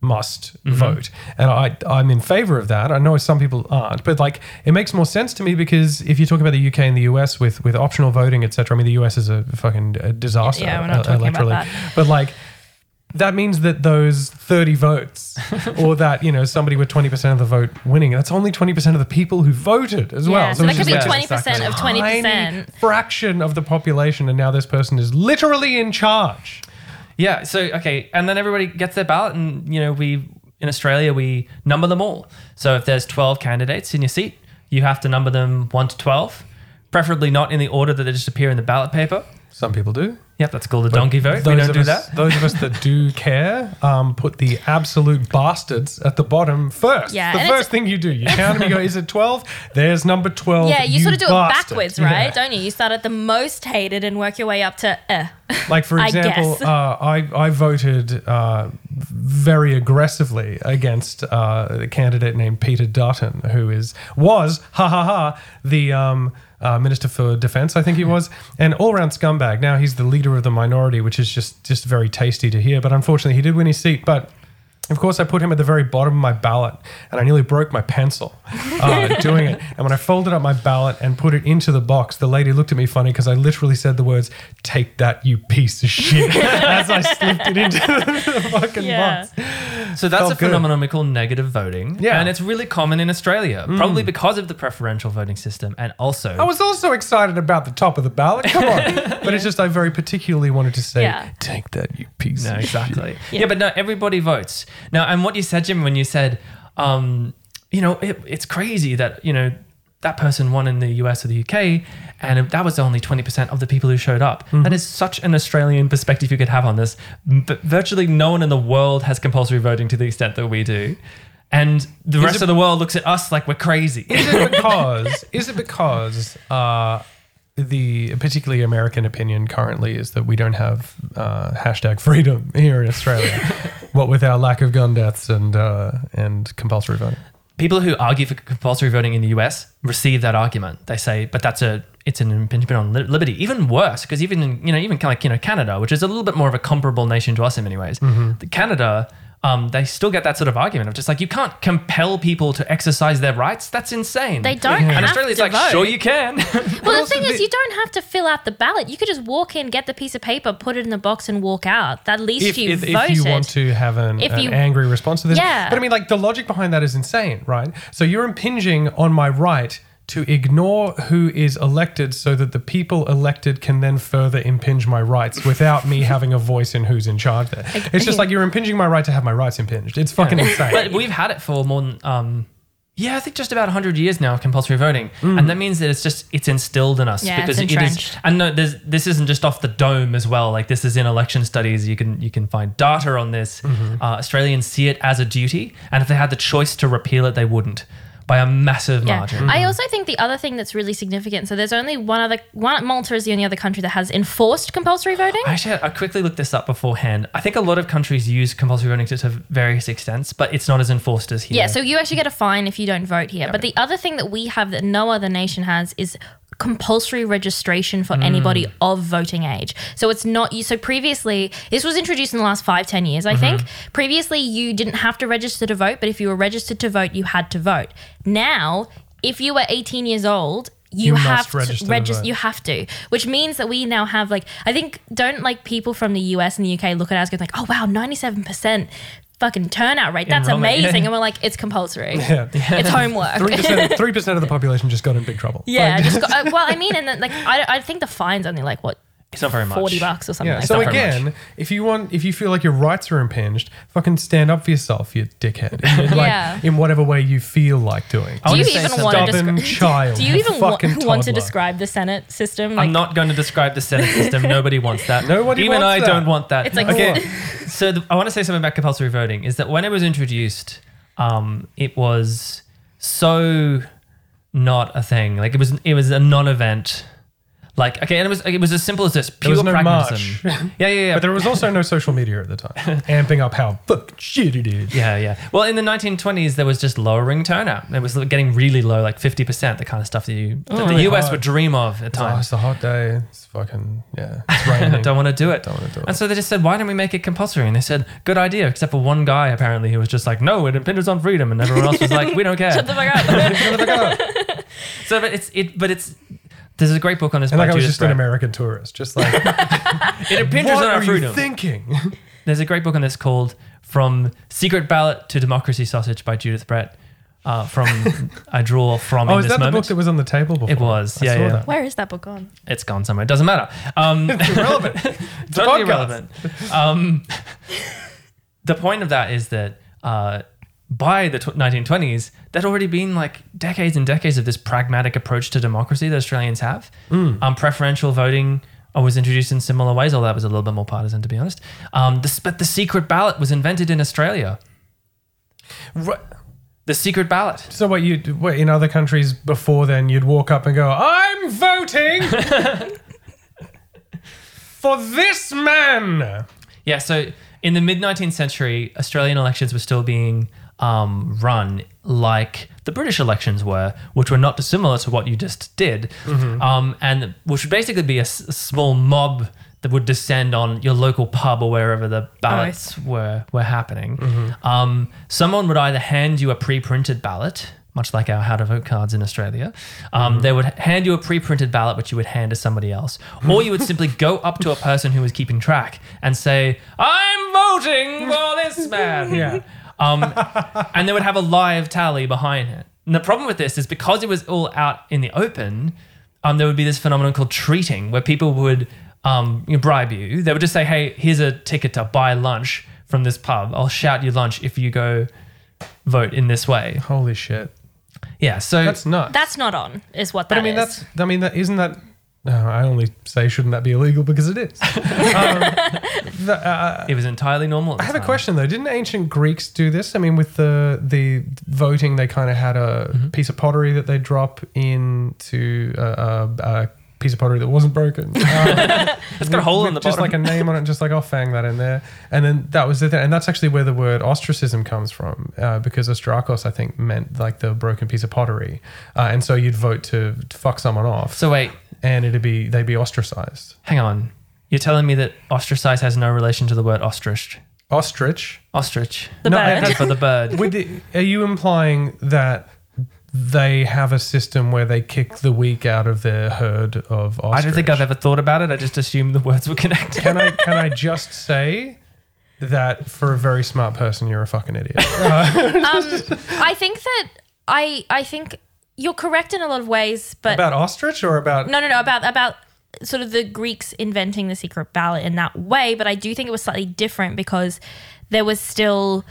must mm-hmm. vote. And I, I'm in favor of that. I know some people aren't, but like, it makes more sense to me because if you talk about the UK and the US with, with optional voting, etc., I mean, the US is a fucking disaster. Yeah, we're not talking about electorally. that. But like, that means that those 30 votes or that, you know, somebody with 20% of the vote winning, that's only 20% of the people who voted as Yeah, well. so that it's could be 20% exactly of a 20%. tiny fraction of the population. And now this person is literally in charge. Yeah. So, okay. And then everybody gets their ballot, and, you know, we, in Australia, we number them all. So if there's 12 candidates in your seat, you have to number them 1 to 12, preferably not in the order that they just appear in the ballot paper. Some people do. Yep, that's called a donkey vote. We Those don't of do us, that. Those of us that do care um, put the absolute bastards at the bottom first. Yeah, the and first thing you do, you count them, you go, is it 12? There's number 12. Yeah, you, sort of do bastard. it backwards, Yeah. right? Don't you? You start at the most hated and work your way up to uh. Like for I example, guess. uh, I I voted uh, very aggressively against uh, a candidate named Peter Dutton, who is was ha ha ha the um, uh, minister for defense, I think he was, and all round scumbag. Now he's the leader of the minority, which is just just very tasty to hear. But unfortunately, he did win his seat, but. Of course, I put him at the very bottom of my ballot, and I nearly broke my pencil uh, doing it. And when I folded up my ballot and put it into the box, the lady looked at me funny because I literally said the words "Take that, you piece of shit" as I slipped it into the fucking Yeah. box. So that's Felt a good. phenomenon we call negative voting. Yeah. And it's really common in Australia, probably because of the preferential voting system and also I was also excited about the top of the ballot. Come on, but it's just I very particularly wanted to say, Yeah. "Take that, you piece." No, of shit." exactly. Yeah. Yeah. but no, everybody votes. Now, and what you said, Jim, when you said, um, you know, it, it's crazy that, you know, that person won in the US or the UK, and that was only 20% of the people who showed up. Mm-hmm. That is such an Australian perspective you could have on this. But virtually no one in the world has compulsory voting to the extent that we do. And the rest it- of the world looks at us like we're crazy. Is it because? is it because? Uh, the particularly American opinion currently is that we don't have uh, hashtag freedom here in Australia. what with our lack of gun deaths and uh, and compulsory voting. people who argue for compulsory voting in the US receive that argument. They say, but that's a it's an impingement on liberty. Even worse, because even in, you know even kind of like you know Canada, which is a little bit more of a comparable nation to us in many ways, the Canada. Um, they still get that sort of argument of just like you can't compel people to exercise their rights. That's insane. They don't And have Australia's like, vote. sure you can. Well, the thing is, you don't have to fill out the ballot. You could just walk in, get the piece of paper, put it in the box, and walk out. At least If, you if, voted. if you want to have an, If an you- angry response to this, Yeah. but I mean, like the logic behind that is insane, right? So you're impinging on my right to ignore who is elected, so that the people elected can then further impinge my rights without me having a voice in who's in charge. There, it's just like you're impinging my right to have my rights impinged. It's fucking insane. but we've had it for more than um, yeah, I think just about 100 years now, of compulsory voting. And that means that it's just, it's instilled in us Yeah, because it's it is, and no, there's, this isn't just off the dome as well. Like this is in election studies. You can, you can find data on this. Mm-hmm. Uh, Australians see it as a duty. And if they had the choice to repeal it, they wouldn't by a massive Yeah. margin. I mm-hmm. also think the other thing that's really significant. So there's only one other one. Malta is the only other country that has enforced compulsory voting. Actually, I quickly looked this up beforehand. I think a lot of countries use compulsory voting to, to various extents, but it's not as enforced as here. Yeah, so you actually get a fine if you don't vote here. But the other thing that we have that no other nation has is compulsory registration for anybody mm. of voting age. So it's not you so previously this was introduced in the last five, ten years, I think. Mm-hmm. Previously you didn't have to register to vote, but if you were registered to vote, you had to vote. Now, if you were 18 years old, you, You must have register to to register you have to which means that we now have like i think don't like people from the us and the uk look at us and go like oh wow 97% fucking turnout rate. That's Enrollment, amazing. yeah. And we're like, it's compulsory. Yeah. It's homework. Three percent. Three percent of the population just got in big trouble. yeah. Like- Just got, uh, well, I mean, and then like, I, I think the fine's only like what It's not very much. forty bucks or something. Yeah. like So that. not very again, if you want, if you feel like your rights are impinged, fucking stand up for yourself, you dickhead. In, like, Yeah. in whatever way you feel like doing. I Do you even want to Stubborn describe? child. Do you even wa- fucking want to toddler. describe the Senate system? Like, I'm not going to describe the Senate system. Nobody wants that. Nobody Even wants I that. don't want that. It's like- okay. so the, I want to say something about compulsory voting. Is that when it was introduced, um, it was so not a thing. Like it was, it was a non-event. Like okay, and it was it was as simple as this: pure was no pragmatism. march. yeah, yeah, yeah. But there was also no social media at the time, amping up how fuck shit it is. Yeah, yeah. Well, in the 1920s, there was just lowering turnout. It was getting really low, like 50%, the kind of stuff that you that the really US hard. would dream of at Oh, times. it's a hot day. It's fucking yeah. It's raining. don't want to do it. Don't wanna do it. And so they just said, why don't we make it compulsory? And they said, good idea, except for one guy apparently who was just like, no, it impinges on freedom, and everyone else was like, we don't care. Shut the fuck up. so, but it's it, but it's there's a great book on this and by like I was Judith just an American tourist, just like It impinges what on our are you freedom. thinking? There's a great book on this called "From Secret Ballot to Democracy Sausage" by Judith Brett. Uh, from I draw from Oh, in is this that the book that was on the table before? It was, I yeah, saw yeah. that. Where is that book gone? it's gone somewhere. It doesn't matter. Um, Irrelevant. It's totally irrelevant. Um, the point of that is that uh, by the tw 1920s, there'd already been like decades and decades of this pragmatic approach to democracy that Australians have. Um, preferential voting uh, was introduced in similar ways, although that was a little bit more partisan, to be honest. Um, this, but the secret ballot was invented in Australia. Right. The secret ballot. So what you what in other countries before then you'd walk up and go, I'm voting for this man. Yeah, so in the mid 19th century, Australian elections were still being um, run like the British elections were, which were not dissimilar to what you just did, um, and which would basically be a, s- a small mob that would descend on your local pub or wherever the ballots were were happening. Um, someone would either hand you a pre-printed ballot. Much like our how to vote cards in Australia, um, they would hand you a pre-printed ballot, which you would hand to somebody else, or you would simply go up to a person who was keeping track and say, "I'm voting for this man." Yeah. Um, and they would have a live tally behind it. And the problem with this is because it was all out in the open, um, there would be this phenomenon called treating, where people would um, you know, bribe you. They would just say, "Hey, here's a ticket to buy lunch from this pub. I'll shout you lunch if you go vote in this way." Holy shit. Yeah. So That's nuts. That's not on, is what but that I mean is. that's I mean that isn't that no, I only say shouldn't that be illegal because it is. um, the, uh, it was entirely normal. I have a question though. Didn't ancient Greeks do this? I mean, with the the voting, they kind of had a Mm-hmm. piece of pottery that they drop into a, a, a piece of pottery that wasn't broken. Um, It's got a hole in the just bottom. like a name on it, just like I'll fang that in there, and then that was it. And that's actually where the word ostracism comes from, uh, because ostrakos I think meant like the broken piece of pottery, uh, and so you'd vote to, to fuck someone off, so wait, and it'd be they'd be ostracized. hang on. You're telling me that ostracize has no relation to the word ostrich? Ostrich. Ostrich. The No, bird. That's for the bird. With the, are you implying that they have a system where they kick the weak out of their herd of ostrich? I don't think I've ever thought about it. I just assumed the words were connected. Can I can I just say that for a very smart person, you're a fucking idiot? Um, I think that I I think you're correct in a lot of ways, but about ostrich or about? no, no, no, about about sort of the Greeks inventing the secret ballot in that way. But I do think it was slightly different because there was still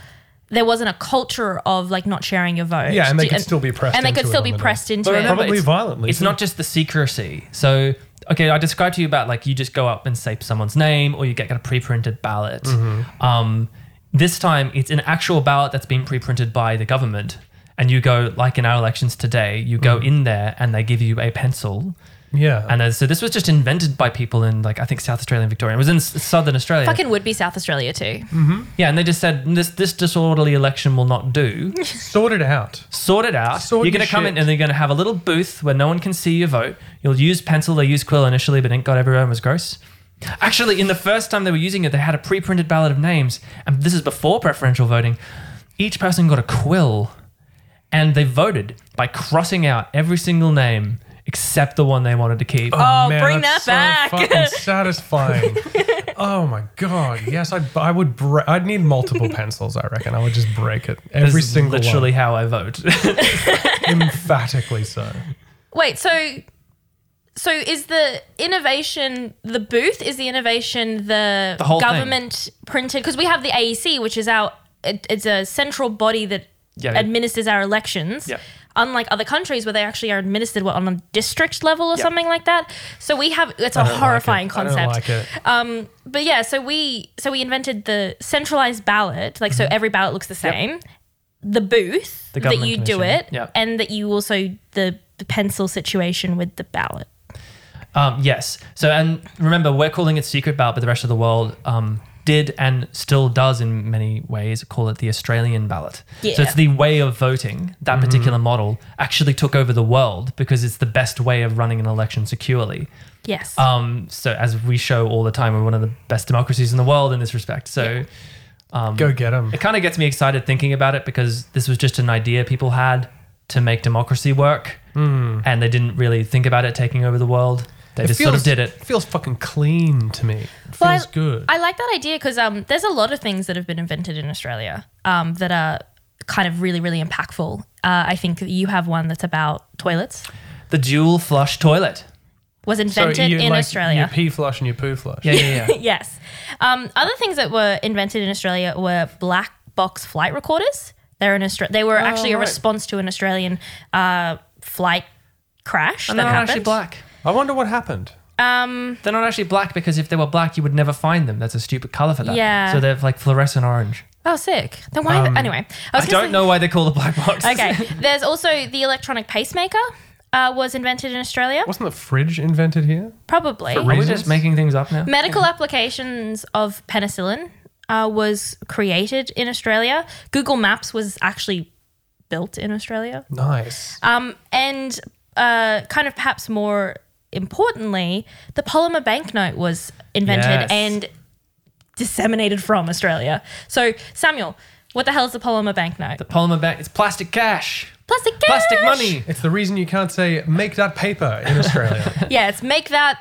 there wasn't a culture of like not sharing your vote. Yeah, and they Do- could still be pressed and they into could it still be pressed into But it. Probably it's- violently, It's too. not just the secrecy. So, okay, I described to you about like you just go up and say someone's name, or you get a pre-printed ballot. Mm-hmm. Um, this time, it's an actual ballot that's been pre-printed by the government, and you go like in our elections today. You go Mm. in there, and they give you a pencil. Yeah, And uh, so this was just invented by people in like I think South Australia and Victoria. It was in Southern Australia. Fucking would be South Australia too. yeah, and they just said this this disorderly election will not do. sort it out. sort it out. Sort you're going to come in and they're going to have a little booth where no one can see your vote. You'll use pencil. They used quill initially, but ink got everywhere and was gross. Actually, in the first time they were using it, they had a pre-printed ballot of names, and this is before preferential voting. Each person got a quill, and they voted by crossing out every single name except the one they wanted to keep. Oh, oh bring that's that so back. fucking satisfying. oh my god, yes, I'd I would bre- I'd need multiple pencils. I reckon I would just break it every This is single literally how I vote. one, emphatically so. Wait, so so is the innovation the booth? Is the innovation the, The whole thing. government printed? Because we have the AEC, which is our it, it's a central body that Yeah. administers our elections. Yep. Unlike other countries where they actually are administered what, on a district level or Yep. something like that. So we have it's a I don't like horrifying it. I concept. don't like it. Um, but yeah, so we so we invented the centralized ballot, like so every ballot looks the same. The booth Mm-hmm. The that government you do commission. it, Yep. and that you also the, the pencil situation with the ballot. Um, yes. So, and remember, we're calling it secret ballot, but the rest of the world um, did and still does in many ways call it the Australian ballot. Yeah. So it's the way of voting. That mm-hmm. particular model actually took over the world because it's the best way of running an election securely. Yes. Um, so as we show all the time, we're one of the best democracies in the world in this respect. So um, Go get them. it kind of gets me excited thinking about it because this was just an idea people had to make democracy work, hmm. and they didn't really think about it taking over the world. They just sort of did it. Feels fucking clean to me. It feels I- good. I like that idea because um, there's a lot of things that have been invented in Australia um, that are kind of really, really impactful. Uh, I think you have one that's about toilets. The dual flush toilet. Was invented you in like Australia. Your pee flush and your poo flush. Yeah, yeah, yeah. yes. Um, other things that were invented in Australia were black box flight recorders. They're in Austra- They were actually a response to an Australian uh, flight crash and that they're happened. actually black. I wonder what happened. Um, They're not actually black because if they were black, you would never find them. That's a stupid color for that. Yeah. So they're like fluorescent orange. oh, sick. Then why? Um, anyway, I, was gonna don't say- know why they call the black box. Okay. There's also the electronic pacemaker. Uh, was invented in Australia, Wasn't the fridge invented here? probably. For Are we reasons? just making things up now? Medical applications of penicillin uh, was created in Australia. Google Maps was actually built in Australia. Nice. Um, and uh, kind of perhaps more importantly, the polymer banknote was invented Yes. and disseminated from Australia. So, Samuel, what the hell is the polymer banknote? The polymer bank it's plastic cash. Plastic cash. Plastic money. It's the reason you can't say make that paper in Australia. Yeah, it's make that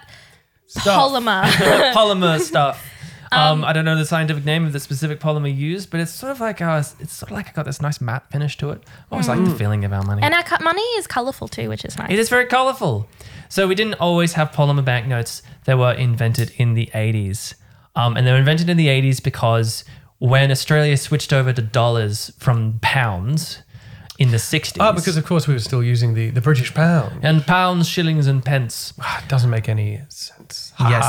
Stuff. polymer. polymer stuff. Um, I don't know the scientific name of the specific polymer used, but it's sort of like uh, it's sort of like it got this nice matte finish to it. I always like the feeling of our money. and our cu- money is colorful too, which is nice. It is very colorful. So we didn't always have polymer banknotes. They were invented in the 80s. Um, and they were invented in the 80s because when Australia switched over to dollars from pounds in the 60s. oh, because of course we were still using the, the British pound. and pounds, shillings, and pence. Ah, It doesn't make any sense. Yes.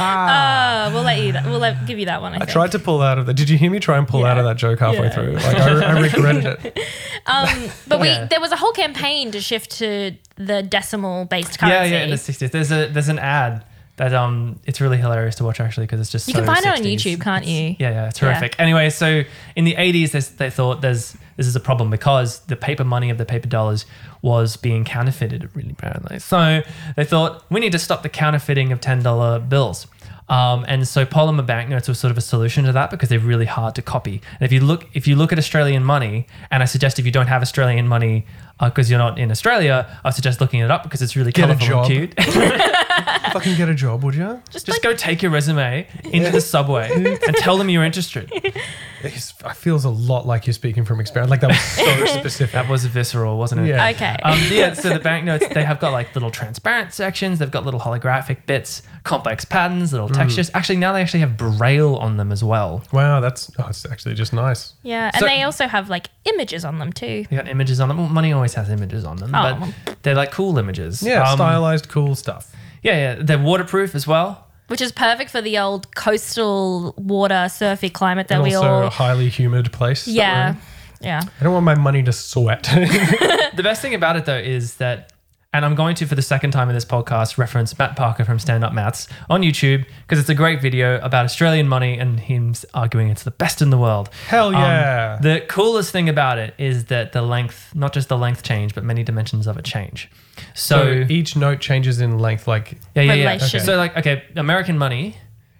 Uh, we'll let you. That, we'll let, give you that one. I, I think. tried to pull out of that. Did you hear me try and pull out of that joke halfway Yeah. through? Like I, I regretted it. Um, but we Yeah. there was a whole campaign to shift to the decimal based currency. yeah, currency. yeah, in the 60s. There's a there's an ad that um it's really hilarious to watch actually because it's just you so can find it on YouTube, can't you? Yeah, yeah, it's horrific. Anyway, so in the 80s, they, thought there's this is a problem because the paper money of the paper dollars was being counterfeited really badly. So they thought we need to stop the counterfeiting of $10 bills. Um, and so polymer banknotes was sort of a solution to that because they're really hard to copy. And if you look, if you look at Australian money, and I suggest if you don't have Australian money because you're not in Australia, I suggest looking it up because it's really Get a colorful and cute. Fucking get a job, would you? Just, Just like, go take your resume into the subway and tell them you're interested. It feels a lot like you're speaking from experience. Like that was so specific. That was visceral, wasn't it? Yeah. okay. Um, yeah, so the banknotes, they have got like little transparent sections, they've got little holographic bits, complex patterns, little textures. Actually, now they actually have braille on them as well. Wow, that's oh, it's actually just nice. Yeah, and so- they also have like images on them too. They got images on them. Well, money always has images on them, Oh. but they're like cool images. Yeah, Um, stylized, cool stuff. Yeah, yeah. They're waterproof as well. Which is perfect for the old coastal water surfy climate that And we also all. a highly humid place. that we're Yeah, in. yeah. I don't want my money to sweat. The best thing about it though is that, and I'm going to for the second time in this podcast reference Matt Parker from Stand Up Maths on YouTube because it's a great video about Australian money and him arguing it's the best in the world. Hell Um, yeah. the coolest thing about it is that the length, not just the length change, but many dimensions of it change. So, so each note changes in length. Like yeah, yeah, yeah. Relation. So like, okay, American money,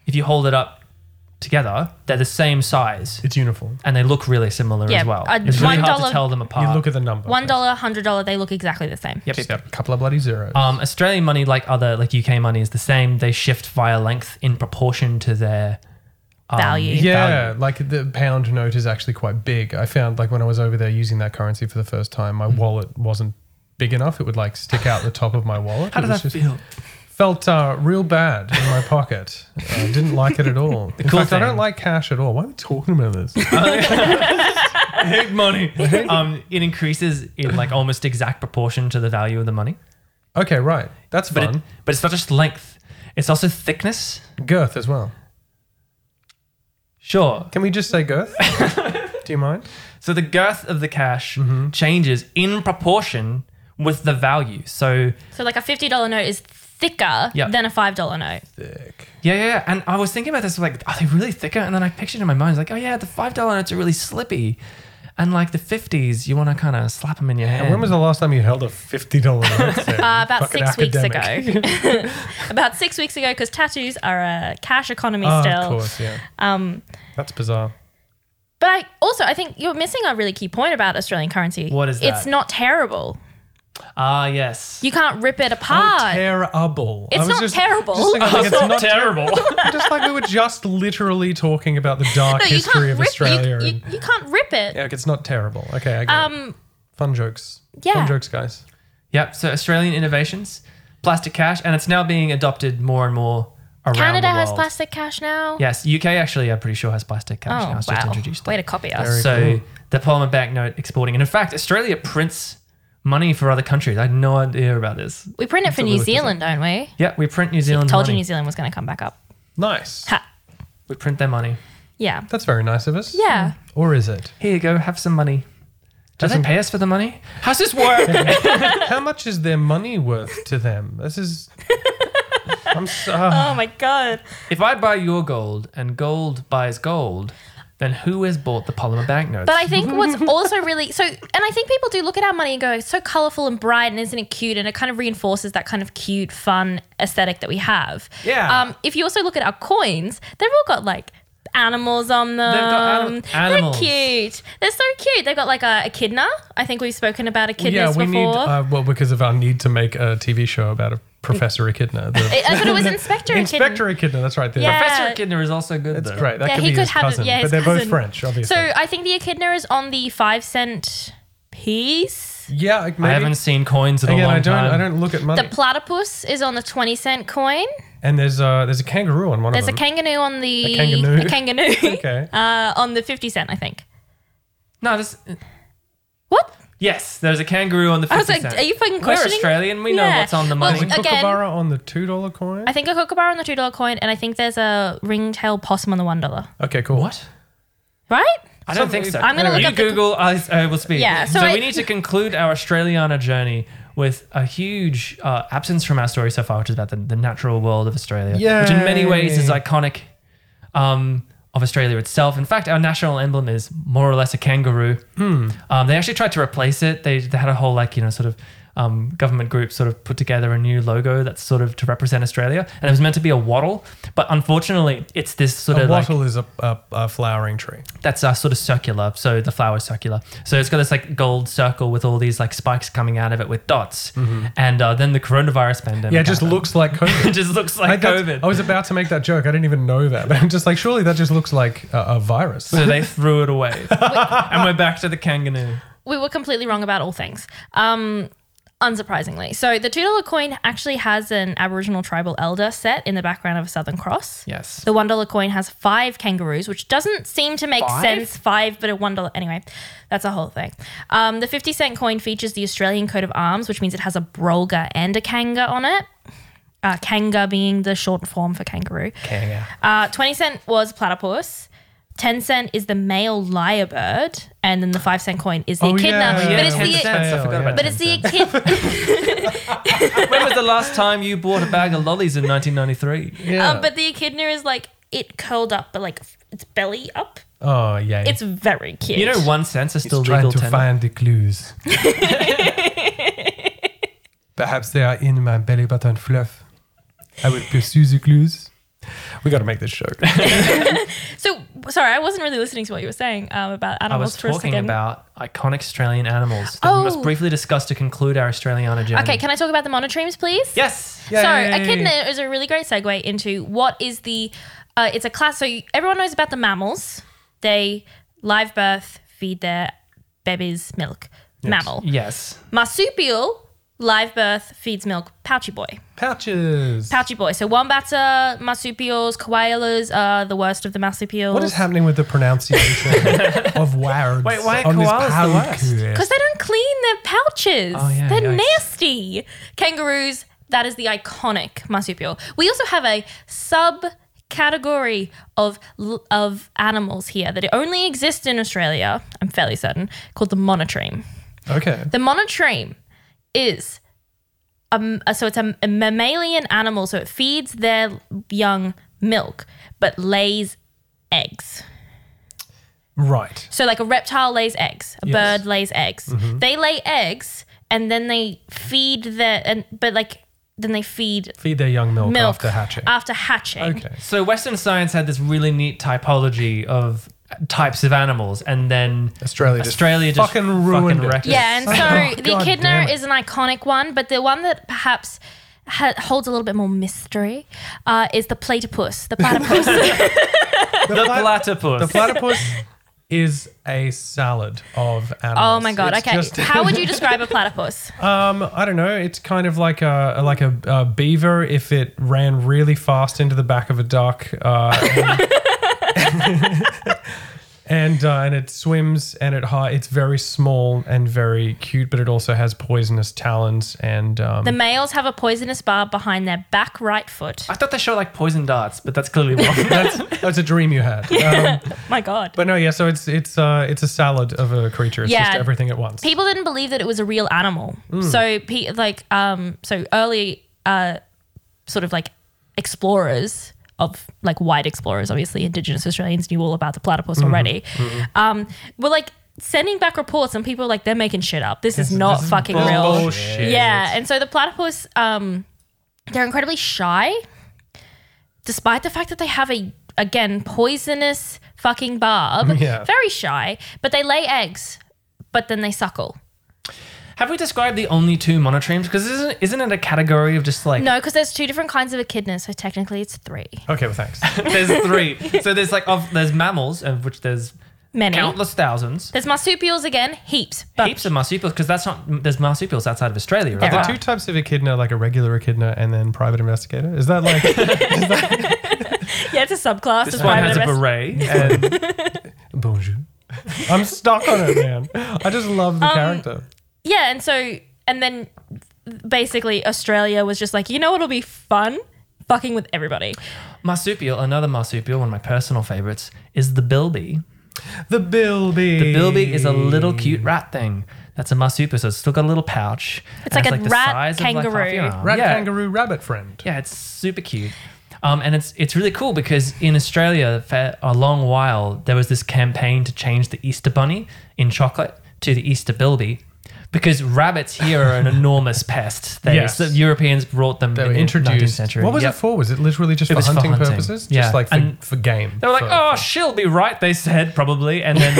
if you hold it up together, they're the same size It's uniform. and they look really similar Yeah, as well. uh, it's really one hard to tell them apart. You look at the number. One dollar, hundred dollar, they look exactly the same. Yep, Just yep, a couple of bloody zeros. Um, Australian money, like other like UK money, is the same. They shift via length in proportion to their um, Value. yeah, like the pound note is actually quite big. I found like when I was over there using that currency for the first time, my wallet wasn't big enough. It would like stick out the top of my wallet. How It did was that just- feel? Felt uh, real bad in my pocket. I didn't like it at all. In cool fact, I thing- don't like cash at all. Why are we talking about this? I hate money. um, it increases in like almost exact proportion to the value of the money. okay, right. That's But fun. it, but it's not just length; it's also thickness. girth as well. Sure. Can we just say girth? Do you mind? So the girth of the cash Mm-hmm. changes in proportion with the value. So So like a fifty dollar note is thicker Yeah. than a five dollar note. Thick. yeah, yeah, yeah. And I was thinking about this, like, are they really thicker? And then I pictured in my mind, like, oh yeah, the five dollar notes are really slippy, and like the fifties, you want to kind of slap them in your hand. And when was the last time you held a fifty dollar note? Sam? Uh, about Fucking six weeks ago. about six weeks ago, because tattoos are a cash economy Oh, still. of course, yeah. Um, That's bizarre. but I also I think you're missing a really key point about Australian currency. What is It's that? not terrible. Ah, yes. You can't rip it Oh, apart. terrible. It's I was not terrible. Just thinking, like, it's not terrible. just like we were just literally talking about the dark no, history of rip Australia. You, you, you can't rip it. yeah, like, it's not terrible. Okay, I get it. Um, Fun jokes. yeah. Fun jokes, guys. Yep. So Australian innovations, plastic cash, and it's now being adopted more and more around Canada the has plastic cash now. Yes, UK actually, I'm pretty sure has plastic cash Oh now. It's wow! just introduced. Way to copy us. Very so cool. the polymer banknote exporting, and in fact, Australia prints money for other countries. I had no idea about this. We print it for New Zealand, don't we? Yeah, we print New Zealand Told money. you New Zealand was going to come back up. Nice. Ha. we print their money. Yeah. That's very nice of us. Yeah. Or is it? Here you go. Have some money. Doesn't- pay us for the money? How's this work? How much is their money worth to them? This is. I'm so. Oh my god. if I buy your gold and gold buys gold, then who has bought the polymer banknotes? But I think what's also really so, and I think people do look at our money and go, it's so colorful and bright, and isn't it cute? And it kind of reinforces that kind of cute, fun aesthetic that we have. Yeah. Um, if you also look at our coins, they've all got like animals on them. They've got anim- animals. They're cute. They're so cute. They've got like a echidna. I think we've spoken about echidnas yeah, we before. need. Uh, well, because of our need to make a TV show about a Professor Echidna. The, I thought it was Inspector Echidna. Inspector Echidna, that's right. the- Yeah. Professor Echidna is also good That's though. great. That Yeah, could he be could his have it- cousin. yeah, but they're both cousin. French, obviously. So I think the echidna is on the five cent piece. yeah, like maybe. I haven't seen coins in a Again, long I don't. time. I don't look at money. The platypus is on the twenty cent coin. and there's a there's a kangaroo on one of them. There's a of them. kangaroo on the A kangaroo? a kangaroo. Okay. uh, on the fifty cent, I think. No, this. What? Yes, there's a kangaroo on the 50 I was like, cent. are you fucking We're questioning? Australian. We know Yeah. what's on the Well, money. There's a again- kookaburra on the two dollar coin. I think a kookaburra on the two dollar coin, and I think there's a ringtail possum on the one dollar. okay, cool. what? Right? I don't So- think so. I'm gonna look you up the- Google. I, I will speak. Yeah, so So, I- we need to conclude our Australiana journey with a huge uh, absence from our story so far, which is about the, the natural world of Australia, which in many ways is Yay. iconic um, of Australia itself. In fact, our national emblem is more or less a kangaroo. Hmm. Um, they actually tried to replace it. They, they had a whole like you know sort of um, government group sort of put together a new logo that's sort of to represent Australia, and it was meant to be a wattle, but unfortunately, it's this sort A of like wattle is a, a, a flowering tree. that's uh, sort of circular. So the flower is circular. So it's got this like gold circle with all these like spikes coming out of it with dots. And uh, then the coronavirus pandemic. Mm-hmm. Yeah, it just happened. looks like COVID. it just looks I, like that's- COVID. I was about to make that joke. I didn't even know that, but I'm just like, surely that just looks like a, a virus. so they threw it away. and we're back to the kangaroo. We were completely wrong about all things. Um, unsurprisingly. So the two dollar coin actually has an Aboriginal tribal elder set in the background of a Southern Cross. Yes. The one dollar coin has five kangaroos, which doesn't seem to make Five? sense. Five, but a one dollar anyway. That's a whole thing. Um, the fifty cent coin features the Australian coat of arms, which means it has a brolga and a kanga on it. Uh, kanga being the short form for kangaroo. Kanga. Uh, 20 cent was platypus. 10 cent is the male lyrebird. And then the 5 cent coin is the Oh, echidna. yeah, but it's 10 the cents. I forgot about but it's the echidna. when was the last time you bought a bag of lollies in 1993? yeah. um, but the echidna is like it curled up, but like its belly up. oh, yeah. It's very cute. You know, one cents is still He's trying to tender. find the clues. Perhaps they are in my belly button fluff. I will pursue the clues. We got to make this joke. So sorry, I wasn't really listening to what you were saying um, about I animals was for a talking second. about iconic Australian animals that we must Oh. briefly discuss to conclude our Australiana journey. Okay, can I talk about the monotremes, please? Yes. So echidna is a really great segue into what is the. Uh, it's a class. So you, everyone knows about the mammals. They live birth, feed their babies milk. Mammal. Yes. Marsupial live birth feeds milk. Pouchy boy. Pouches. Pouchy boy. So wombats are marsupials. Koalas are the worst of the marsupials. What is happening with the pronunciation of words? Wait, why are on this koalas the worst? podcast? Because they don't clean their pouches. Oh, yeah, They're yikes. nasty. Kangaroos, that is the iconic marsupial. We also have a sub category of of animals here that only exist in Australia, I'm fairly certain, called the monotreme. Okay. The monotreme is um, so it's a, a mammalian animal, so it feeds their young milk, but lays eggs. Right. So, like a reptile lays eggs, a Yes. bird lays eggs. They lay eggs and then they feed their, and but like then they feed Feed their young milk, milk after hatching. After hatching. okay. So Western science had this really neat typology of types of animals, and then Australia just Australia just fucking ruined it. wrecked Yeah, and Oh, so the God echidna is an iconic one, but the one that perhaps ha- holds a little bit more mystery uh, is the platypus, the platypus. the plat- platypus. The platypus is a salad of animals. oh my god! It's Okay, just- how would you describe a platypus? um, I don't know. It's kind of like a like a, a beaver if it ran really fast into the back of a duck, uh, and and, uh, and it swims and it hi- It's very small and very cute, but it also has poisonous talons and um, The males have a poisonous barb behind their back right foot. I thought they showed like poison darts, but that's clearly wrong. that's that's a dream you had. Um, My god. but no, yeah. So it's it's uh it's a salad of a creature. It's just Yeah. everything at once. people didn't believe that it was a real animal. Hmm. So pe- like um so early uh sort of like explorers of like white explorers, obviously indigenous Australians knew all about the platypus Mm-hmm. already. Um were like sending back reports and people were like they're making shit up. This is not This is fucking real. bullshit. Yeah, and so the platypus um they're incredibly shy despite the fact that they have a again poisonous fucking barb. Yeah. Very shy, but they lay eggs, but then they suckle. Have we described the only two monotremes? Because isn't isn't it a category of just like No, because there's two different kinds of echidnas, so technically it's three. Okay, well, thanks. there's three. So there's like of there's mammals of which there's Many. countless thousands. There's marsupials again, heaps. But Heaps of marsupials because that's not there's marsupials outside of Australia, right? There the are. two types of echidna, like a regular echidna and then private investigator. Is that like yeah, it's a subclass. This of one private has a invest- beret. And bonjour? I'm stuck on it, man. I just love the Um, character. Yeah, and so and then basically Australia was just like, you know it'll be fun? Fucking with everybody. marsupial, another marsupial, one of my personal favorites, is the bilby. The bilby. The bilby is a little cute rat thing. That's a marsupial, so it's still got a little pouch. It's and like a the rat size of, like, kangaroo. your rat yeah. kangaroo rabbit friend. Yeah, it's super cute. Um, and it's it's really cool because in Australia for a long while there was this campaign to change the Easter bunny in chocolate to the Easter bilby because rabbits here are an enormous pest. They, Yes. the Europeans brought them They in were the 19th introduced. century. What was Yep. it for? Was it literally just It for was for hunting, hunting. purposes? Yeah. Just like for, And for game. They were like, for- "Oh, for- she'll be right," they said probably, and then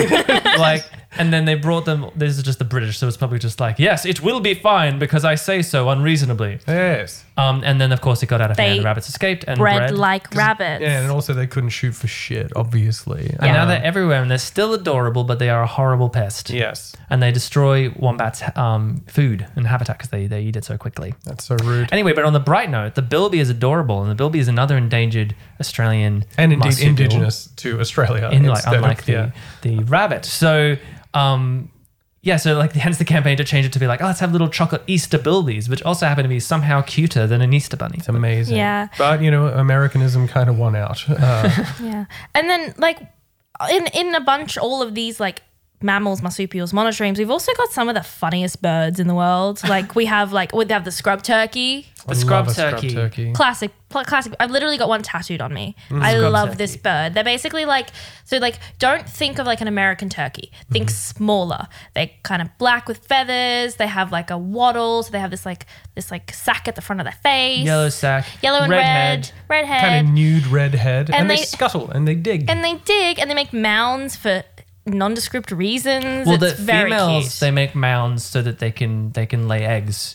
like, and then they brought them. This is just the British, so it's probably just like, "Yes, it will be fine because I say so unreasonably." yes. Um, and then of course it got out of They hand. The rabbits escaped and Bred bred. like rabbits. Yeah, and also they couldn't shoot for shit, obviously. and now they're everywhere, and they're still adorable, but they are a horrible pest. yes, And they destroy wombats' um, food and habitat because they, they eat it so quickly. that's so rude. Anyway, but on the bright note, the bilby is adorable, and the bilby is another endangered Australian And indeed, marsupial. indigenous to Australia. in like instead unlike of, the yeah. the rabbit. So um yeah, so like hence the campaign to change it to be like, oh, let's have little chocolate Easter bilbies, which also happen to be somehow cuter than an Easter bunny. It's amazing. Yeah. But, you know, Americanism kind of won out. Uh, Yeah. And then like in in a bunch all of these like mammals, marsupials, monotremes. We've also got some of the funniest birds in the world. Like we have like we have the scrub turkey, The scrub love a turkey. turkey. classic, pl- classic. I've literally got one tattooed on me. Mm. I Scrub love turkey. this bird. They're basically like so like don't think of like an American turkey. Think Mm-hmm. smaller. They're kind of black with feathers. They have like a waddle. So they have this like this like sack at the front of their face. Yellow sack, yellow and redhead. red, red head. Kind of nude red head, and, And they, they- scuttle and they dig. and they dig and they make mounds for nondescript reasons. Well, it's the very females cute. they make mounds so that they can they can lay eggs.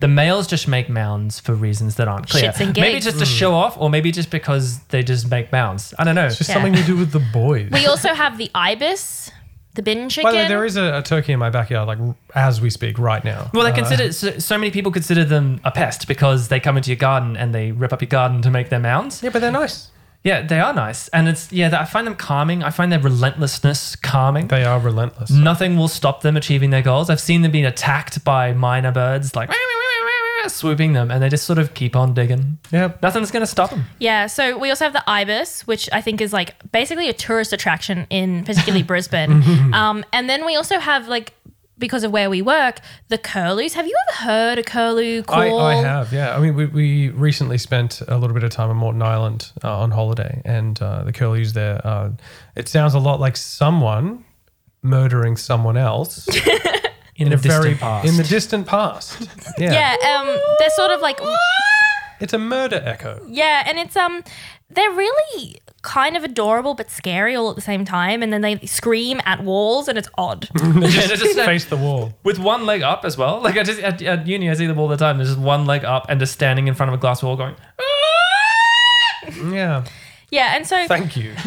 The males just make mounds for reasons that aren't clear. Shits and maybe just to show off, or maybe just because they just make mounds. I don't know. it's just Yeah. something you do with the boys. we also have the ibis, the bin chicken. By the way, there is a, a turkey in my backyard, like as we speak right now. Well, they Uh, consider so, so many people consider them a pest because they come into your garden and they rip up your garden to make their mounds. Yeah, but they're nice. Yeah, they are nice, and it's yeah. I find them calming. I find their relentlessness calming. They are relentless. Nothing will stop them achieving their goals. I've seen them being attacked by minor birds, like swooping them, and they just sort of keep on digging. Yeah. Nothing's going to stop them. Yeah, so we also have the ibis, which I think is like basically a tourist attraction in particularly Brisbane. Um, and then we also have like because of where we work, the curlews. Have you ever heard a curlew call? I have, yeah. I mean, we, we recently spent a little bit of time on Moreton Island uh, on holiday, and uh, the curlews there. Uh, it sounds a lot like someone murdering someone else In, in the a very distant past. in the distant past. Yeah, Yeah, um, they're sort of like it's a murder echo. yeah, and it's um, they're really kind of adorable but scary all at the same time, and then they scream at walls, and it's odd. Yeah, they're just, uh, Face the wall. with one leg up as well. Like I just at, at uni, I see them all the time. There's just one leg up and just standing in front of a glass wall, going. Yeah, yeah, and so thank you.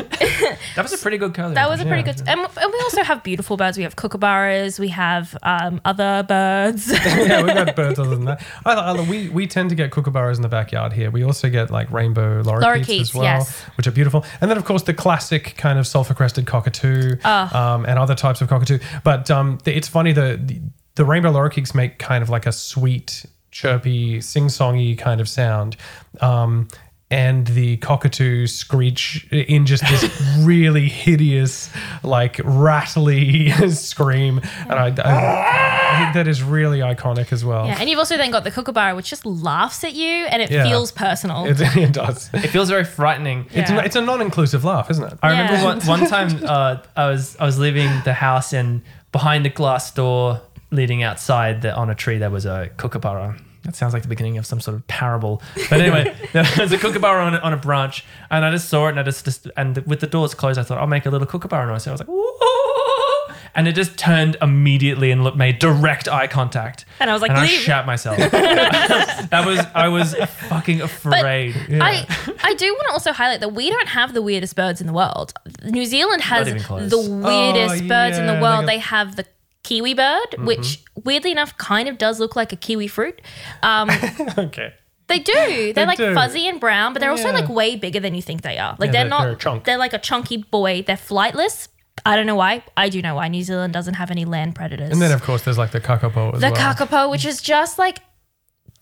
That was a pretty good curly. That was a pretty good. And, and we also have beautiful birds. We have kookaburras. We have um, other birds. yeah, we've got birds other than that. I, I, we we tend to get kookaburras in the backyard here. We also get like rainbow lorikeets, Lorikeets, as well, yes. which are beautiful. And then of course the classic kind of sulfur crested cockatoo um, and other types of cockatoo. But um, the, it's funny the, the the rainbow lorikeets make kind of like a sweet, chirpy, sing songy kind of sound. Um, and the cockatoo screech in just this really hideous, like rattly scream, and I, I, I think that is really iconic as well. yeah, and you've also then got the kookaburra, which just laughs at you, and it Yeah. feels personal. It, it does. It feels very frightening. It's, Yeah. it's a non-inclusive laugh, isn't it? I remember Yeah. one, one time uh, I was I was leaving the house and behind the glass door leading outside the, on a tree there was a kookaburra. That sounds like the beginning of some sort of parable. But anyway, there was a kookaburra on a, on a branch, and I just saw it, and I just, just and with the doors closed, I thought I'll make a little kookaburra noise. So I was like, "Whoa!" and it just turned immediately and looked, made direct eye contact. And I was like, and I "Leave." shat myself. that was I was fucking afraid. I, I do want to also highlight that we don't have the weirdest birds in the world. New Zealand has even close. the weirdest Oh, birds in yeah, the they world. got- They have the kiwi bird, which weirdly enough kind of does look like a kiwi fruit. Um, okay. They do. They're like do. fuzzy and brown, but they're also like way bigger than you think they are. Like Yeah, they're, they're- not. they're. They're like a chunky boy. They're flightless. I don't know why. I do know why. New Zealand doesn't have any land predators. And then of course there's like the kakapo as the well. kakapo, which is just like,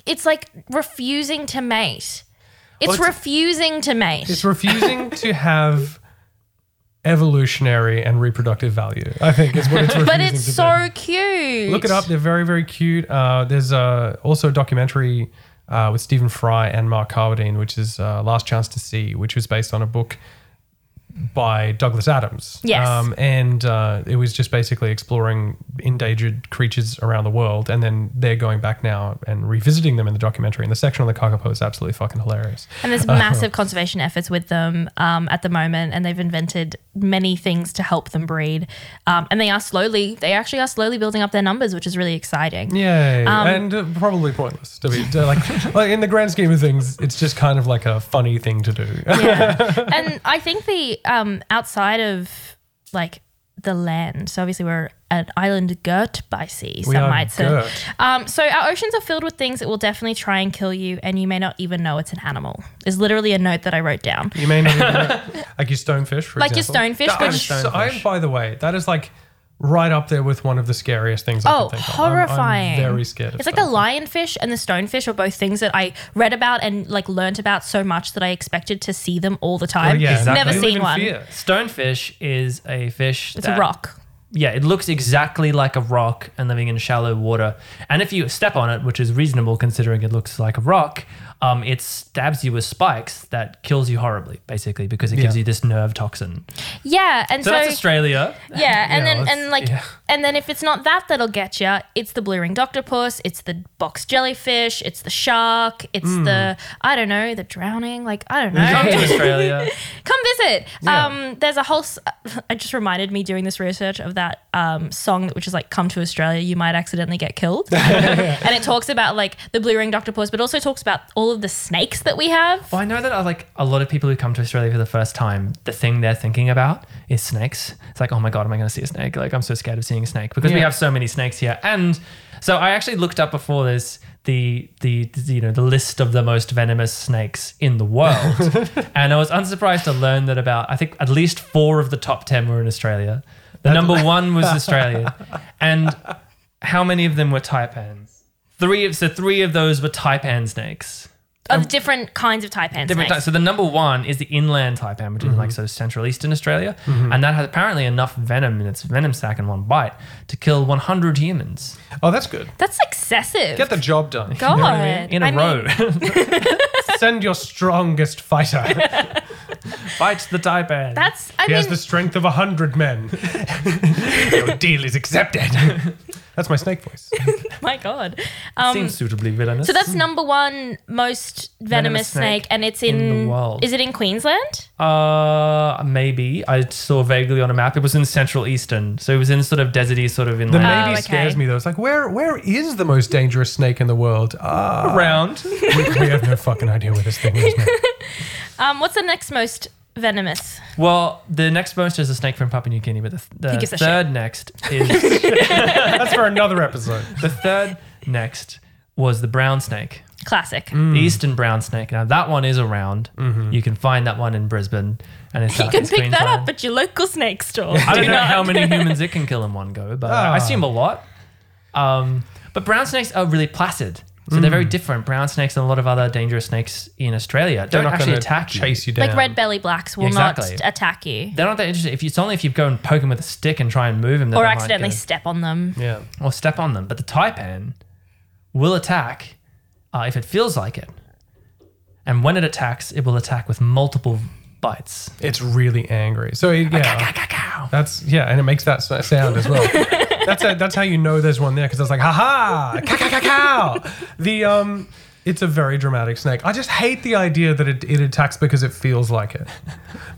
it's like refusing to mate. It's, it's- refusing to mate. it's refusing to have evolutionary and reproductive value. I think is what it's but it's so do. cute. Look it up. They're very very cute. Uh, there's uh, also a documentary uh, with Stephen Fry and Mark Carwardine, which is uh, Last Chance to See, which was based on a book by Douglas Adams. Yes. Um, and uh, it was just basically exploring endangered creatures around the world. And then they're going back now and revisiting them in the documentary. And the section on the kakapo is absolutely fucking hilarious. And there's massive conservation efforts with them um, at the moment, and they've invented many things to help them breed. Um, and they are slowly, they actually are slowly building up their numbers, which is really exciting. Yay. Um, and uh, probably pointless to be to like, like in the grand scheme of things, it's just kind of like a funny thing to do. Yeah. and I think the um, outside of like the land, so obviously we're an island girt by sea, We some are might say. Um, so our oceans are filled with things that will definitely try and kill you, and you may not even know it's an animal. Is literally a note that I wrote down. You may not even know. like your stonefish, for Like your stonefish, That- which- so- I'm, by the way, that is like right up there with one of the scariest things I Oh, can think of. I'm- I'm horrifying! very scared. Of It's like the lionfish and the stonefish are both things that I read about and like learnt about so much that I expected to see them all the time. Oh, yeah, Exactly. Never They seen one. fear. Stonefish is a fish. It's that- a rock. yeah, it looks exactly like a rock and living in shallow water. And if you step on it, which is reasonable considering it looks like a rock, um, it stabs you with spikes that kills you horribly, basically, because it gives Yeah. you this nerve toxin. Yeah, and So, so, that's Australia. yeah, and Yeah, then let's- and like yeah. and then if it's not that that'll get you, it's the blue ringed octopus, it's the box jellyfish, it's the shark, it's Hmm. the I don't know, the drowning. Like I don't know. Come to Australia. Come visit. Yeah. Um, there's a whole. s- It just reminded me doing this research of that um, song, which is like "Come to Australia, you might accidentally get killed," and it talks about like the blue ringed octopus, but also talks about all of the snakes that we have. Well, I know that uh, like a lot of people who come to Australia for the first time, the thing they're thinking about is snakes. It's like, oh my god, am I going to see a snake? Like, I'm so scared of seeing a snake because we have so many snakes here. And so I actually looked up before this the, the the you know the list of the most venomous snakes in the world, and I was unsurprised to learn that about I think at least four of the top ten were in Australia. The number one was Australia, and how many of them were taipans? Three of so three of those were taipan snakes. Of um, different kinds of taipan Different types. So the number one is the inland taipan, which is mm-hmm. like sort of central eastern Australia, mm-hmm. and that has apparently enough venom in its venom sac in one bite to kill 100 humans Oh, that's good. That's excessive. Get the job done. God. You know what I mean? in a I mean- row. Send your strongest fighter. Fight the taipan. That's. I He mean, has the strength of a hundred men. your deal is accepted. That's my snake voice. my God. Um, Seems suitably villainous. so that's number one most venomous, Venomous snake, snake and it's in in. the world. Is it in Queensland? uh, maybe I saw vaguely on a map. It was in central eastern, so it was in sort of deserty, sort of in The inland. Oh, maybe okay. scares me though. It's like where where is the most dangerous snake in the world? Uh, around. we, we have no fucking idea where this thing is. man. Um, what's the next most venomous? Well, the next most is a snake from Papua New Guinea, but the, He the third next is That's for another episode. the third next was the brown snake. Classic. the eastern brown snake. Now that one is around. You can find that one in Brisbane, and it's You can pick that up at your local snake store. I don't Do know not. how many humans it can kill in one go, but I Ah. assume a lot. Um, but brown snakes are really placid, so they're very different. Brown snakes and a lot of other dangerous snakes in Australia They're don't not actually going to attack chase you down. Like red belly blacks will Exactly. not attack you They're not that interested. If you, it's only if you go and poke them with a stick and try and move them, or accidentally go- step on them. Yeah. or step on them. But the taipan will attack uh, if it feels like it. And when it attacks, it will attack with multiple bites. It's really angry. So it- yeah, that's yeah, and it makes that sound as well. that's a, that's how you know there's one there because it's like ha ha, cow, cow, cow. The um, it's a very dramatic snake. I just hate the idea that it, it attacks because it feels like it,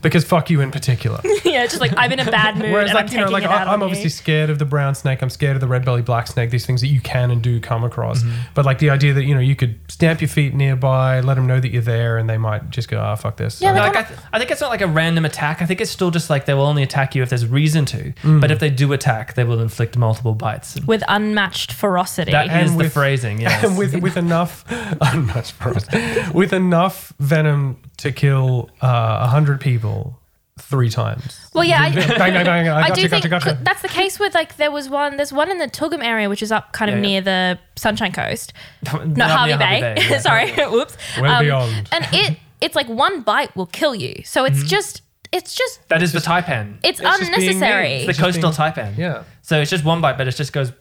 because fuck you in particular. yeah, it's just like I'm in a bad mood Whereas and I'm like you know like I, I'm obviously you. scared of the brown snake. I'm scared of the red belly black snake. These things that you can and do come across. Mm-hmm. But like the idea that you know you could stamp your feet nearby, let them know that you're there, and they might just go ah fuck this. Yeah, No, like, like I, th- I think it's not like a random attack. I think it's still just like they will only attack you if there's reason to. But if they do attack, they will inflict multiple bites. with unmatched ferocity. That And is the with- phrasing, yes. and with with enough unmatched for us, with enough venom to kill uh, a hundred people three times. well, yeah, I, bang, bang, bang! I I gotcha, do gotcha, think gotcha. that's the case with like there was one. There's one in the Tugum area, which is up kind of Yeah, yeah. near the Sunshine Coast. Not No, Hervey Bay. yeah. Sorry, whoops. Um, beyond. And it it's like one bite will kill you. So it's Mm-hmm. just it's just That is the taipan. it's, It's just being unnecessary. It's It's the just coastal being- taipan. Yeah. So it's just one bite, but it just goes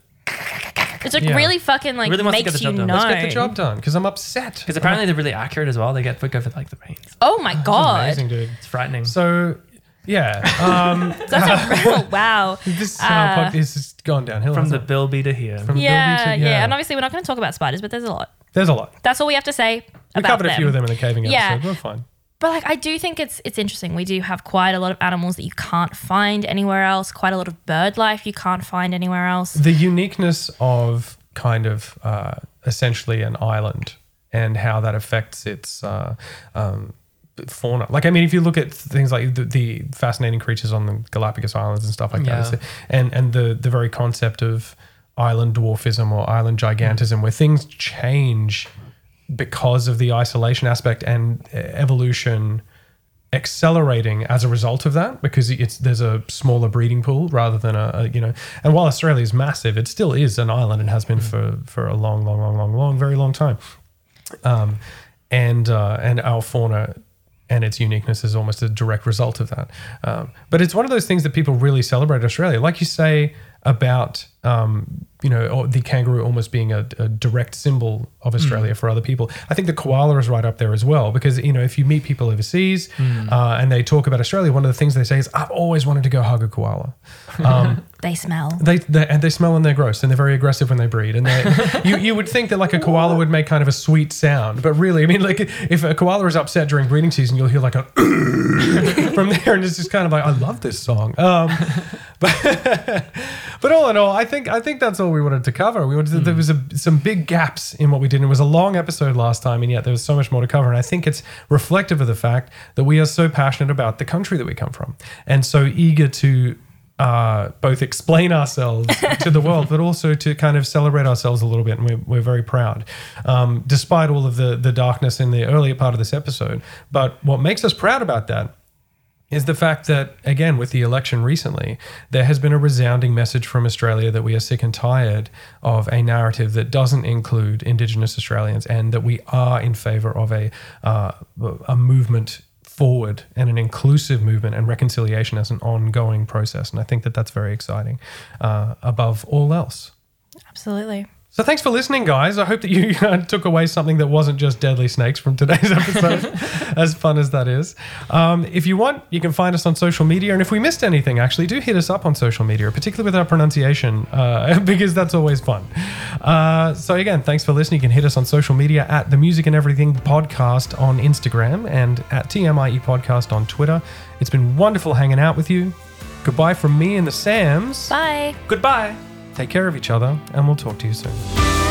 It's like Yeah. really fucking like Really wants to get makes the you job done. know. Let's Let's get the job done because I'm upset. because apparently they're really accurate as well. They get go for like the reins. Oh my god. amazing, dude. It's frightening. So yeah, um, That's a oh, wow. this uh, Uh, pod- this has gone downhill From the hasn't it? Bill to here. From Yeah, building to- yeah, And obviously we're not going to talk about spiders, but there's a lot. there's a lot. That's all we have to say We about covered them. a few of them in the caving Yeah. episode. We're fine. But like I do think it's it's interesting. We do have quite a lot of animals that you can't find anywhere else. Quite a lot of bird life you can't find anywhere else. the uniqueness of kind of uh, essentially an island and how that affects its uh, um, fauna. Like, I mean, if you look at things like the, the fascinating creatures on the Galapagos Islands and stuff like that, Yeah. it's- and and the the very concept of island dwarfism or island gigantism, where things change because of the isolation aspect and uh, evolution accelerating as a result of that because it's there's a smaller breeding pool rather than a, a you know and while Australia is massive it still is an island and has been for for a long long long long long very long time um and uh and our fauna and its uniqueness is almost a direct result of that. Um, but it's one of those things that people really celebrate Australia. Like you say about, um, you know, or the kangaroo almost being a, a direct symbol of Australia for other people. I think the koala is right up there as well because, you know, if you meet people overseas uh, and they talk about Australia, one of the things they say is, I've always wanted to go hug a koala. Um, They smell. they, they and they smell and they're gross and they're very aggressive when they breed and they you, you would think that like a koala would make kind of a sweet sound but really I mean like if a koala is upset during breeding season you'll hear like a from there and it's just kind of like I love this song um, but but all in all I think I think that's all we wanted to cover we wanted to, there was a, some big gaps in what we did it was a long episode last time and yet there was so much more to cover and I think it's reflective of the fact that we are so passionate about the country that we come from and so eager to uh, both explain ourselves to the world, but also to kind of celebrate ourselves a little bit. And we're, we're very proud, um, despite all of the, the darkness in the earlier part of this episode. But what makes us proud about that is the fact that, again, with the election recently, there has been a resounding message from Australia that we are sick and tired of a narrative that doesn't include Indigenous Australians and that we are in favor of a, uh, a movement forward and an inclusive movement and reconciliation as an ongoing process. And I think that that's very exciting uh, above all else. Absolutely. So thanks for listening, guys. I hope that you uh, took away something that wasn't just deadly snakes from today's episode, as fun as that is. Um, if you want, you can find us on social media. And if we missed anything, actually, do hit us up on social media, particularly with our pronunciation, uh, because that's always fun. Uh, so again, thanks for listening. You can hit us on social media at the Music and Everything Podcast on Instagram and at TMIE Podcast on Twitter. It's been wonderful hanging out with you. Goodbye from me and the Sams. Bye. Goodbye. Take care of each other, and we'll talk to you soon.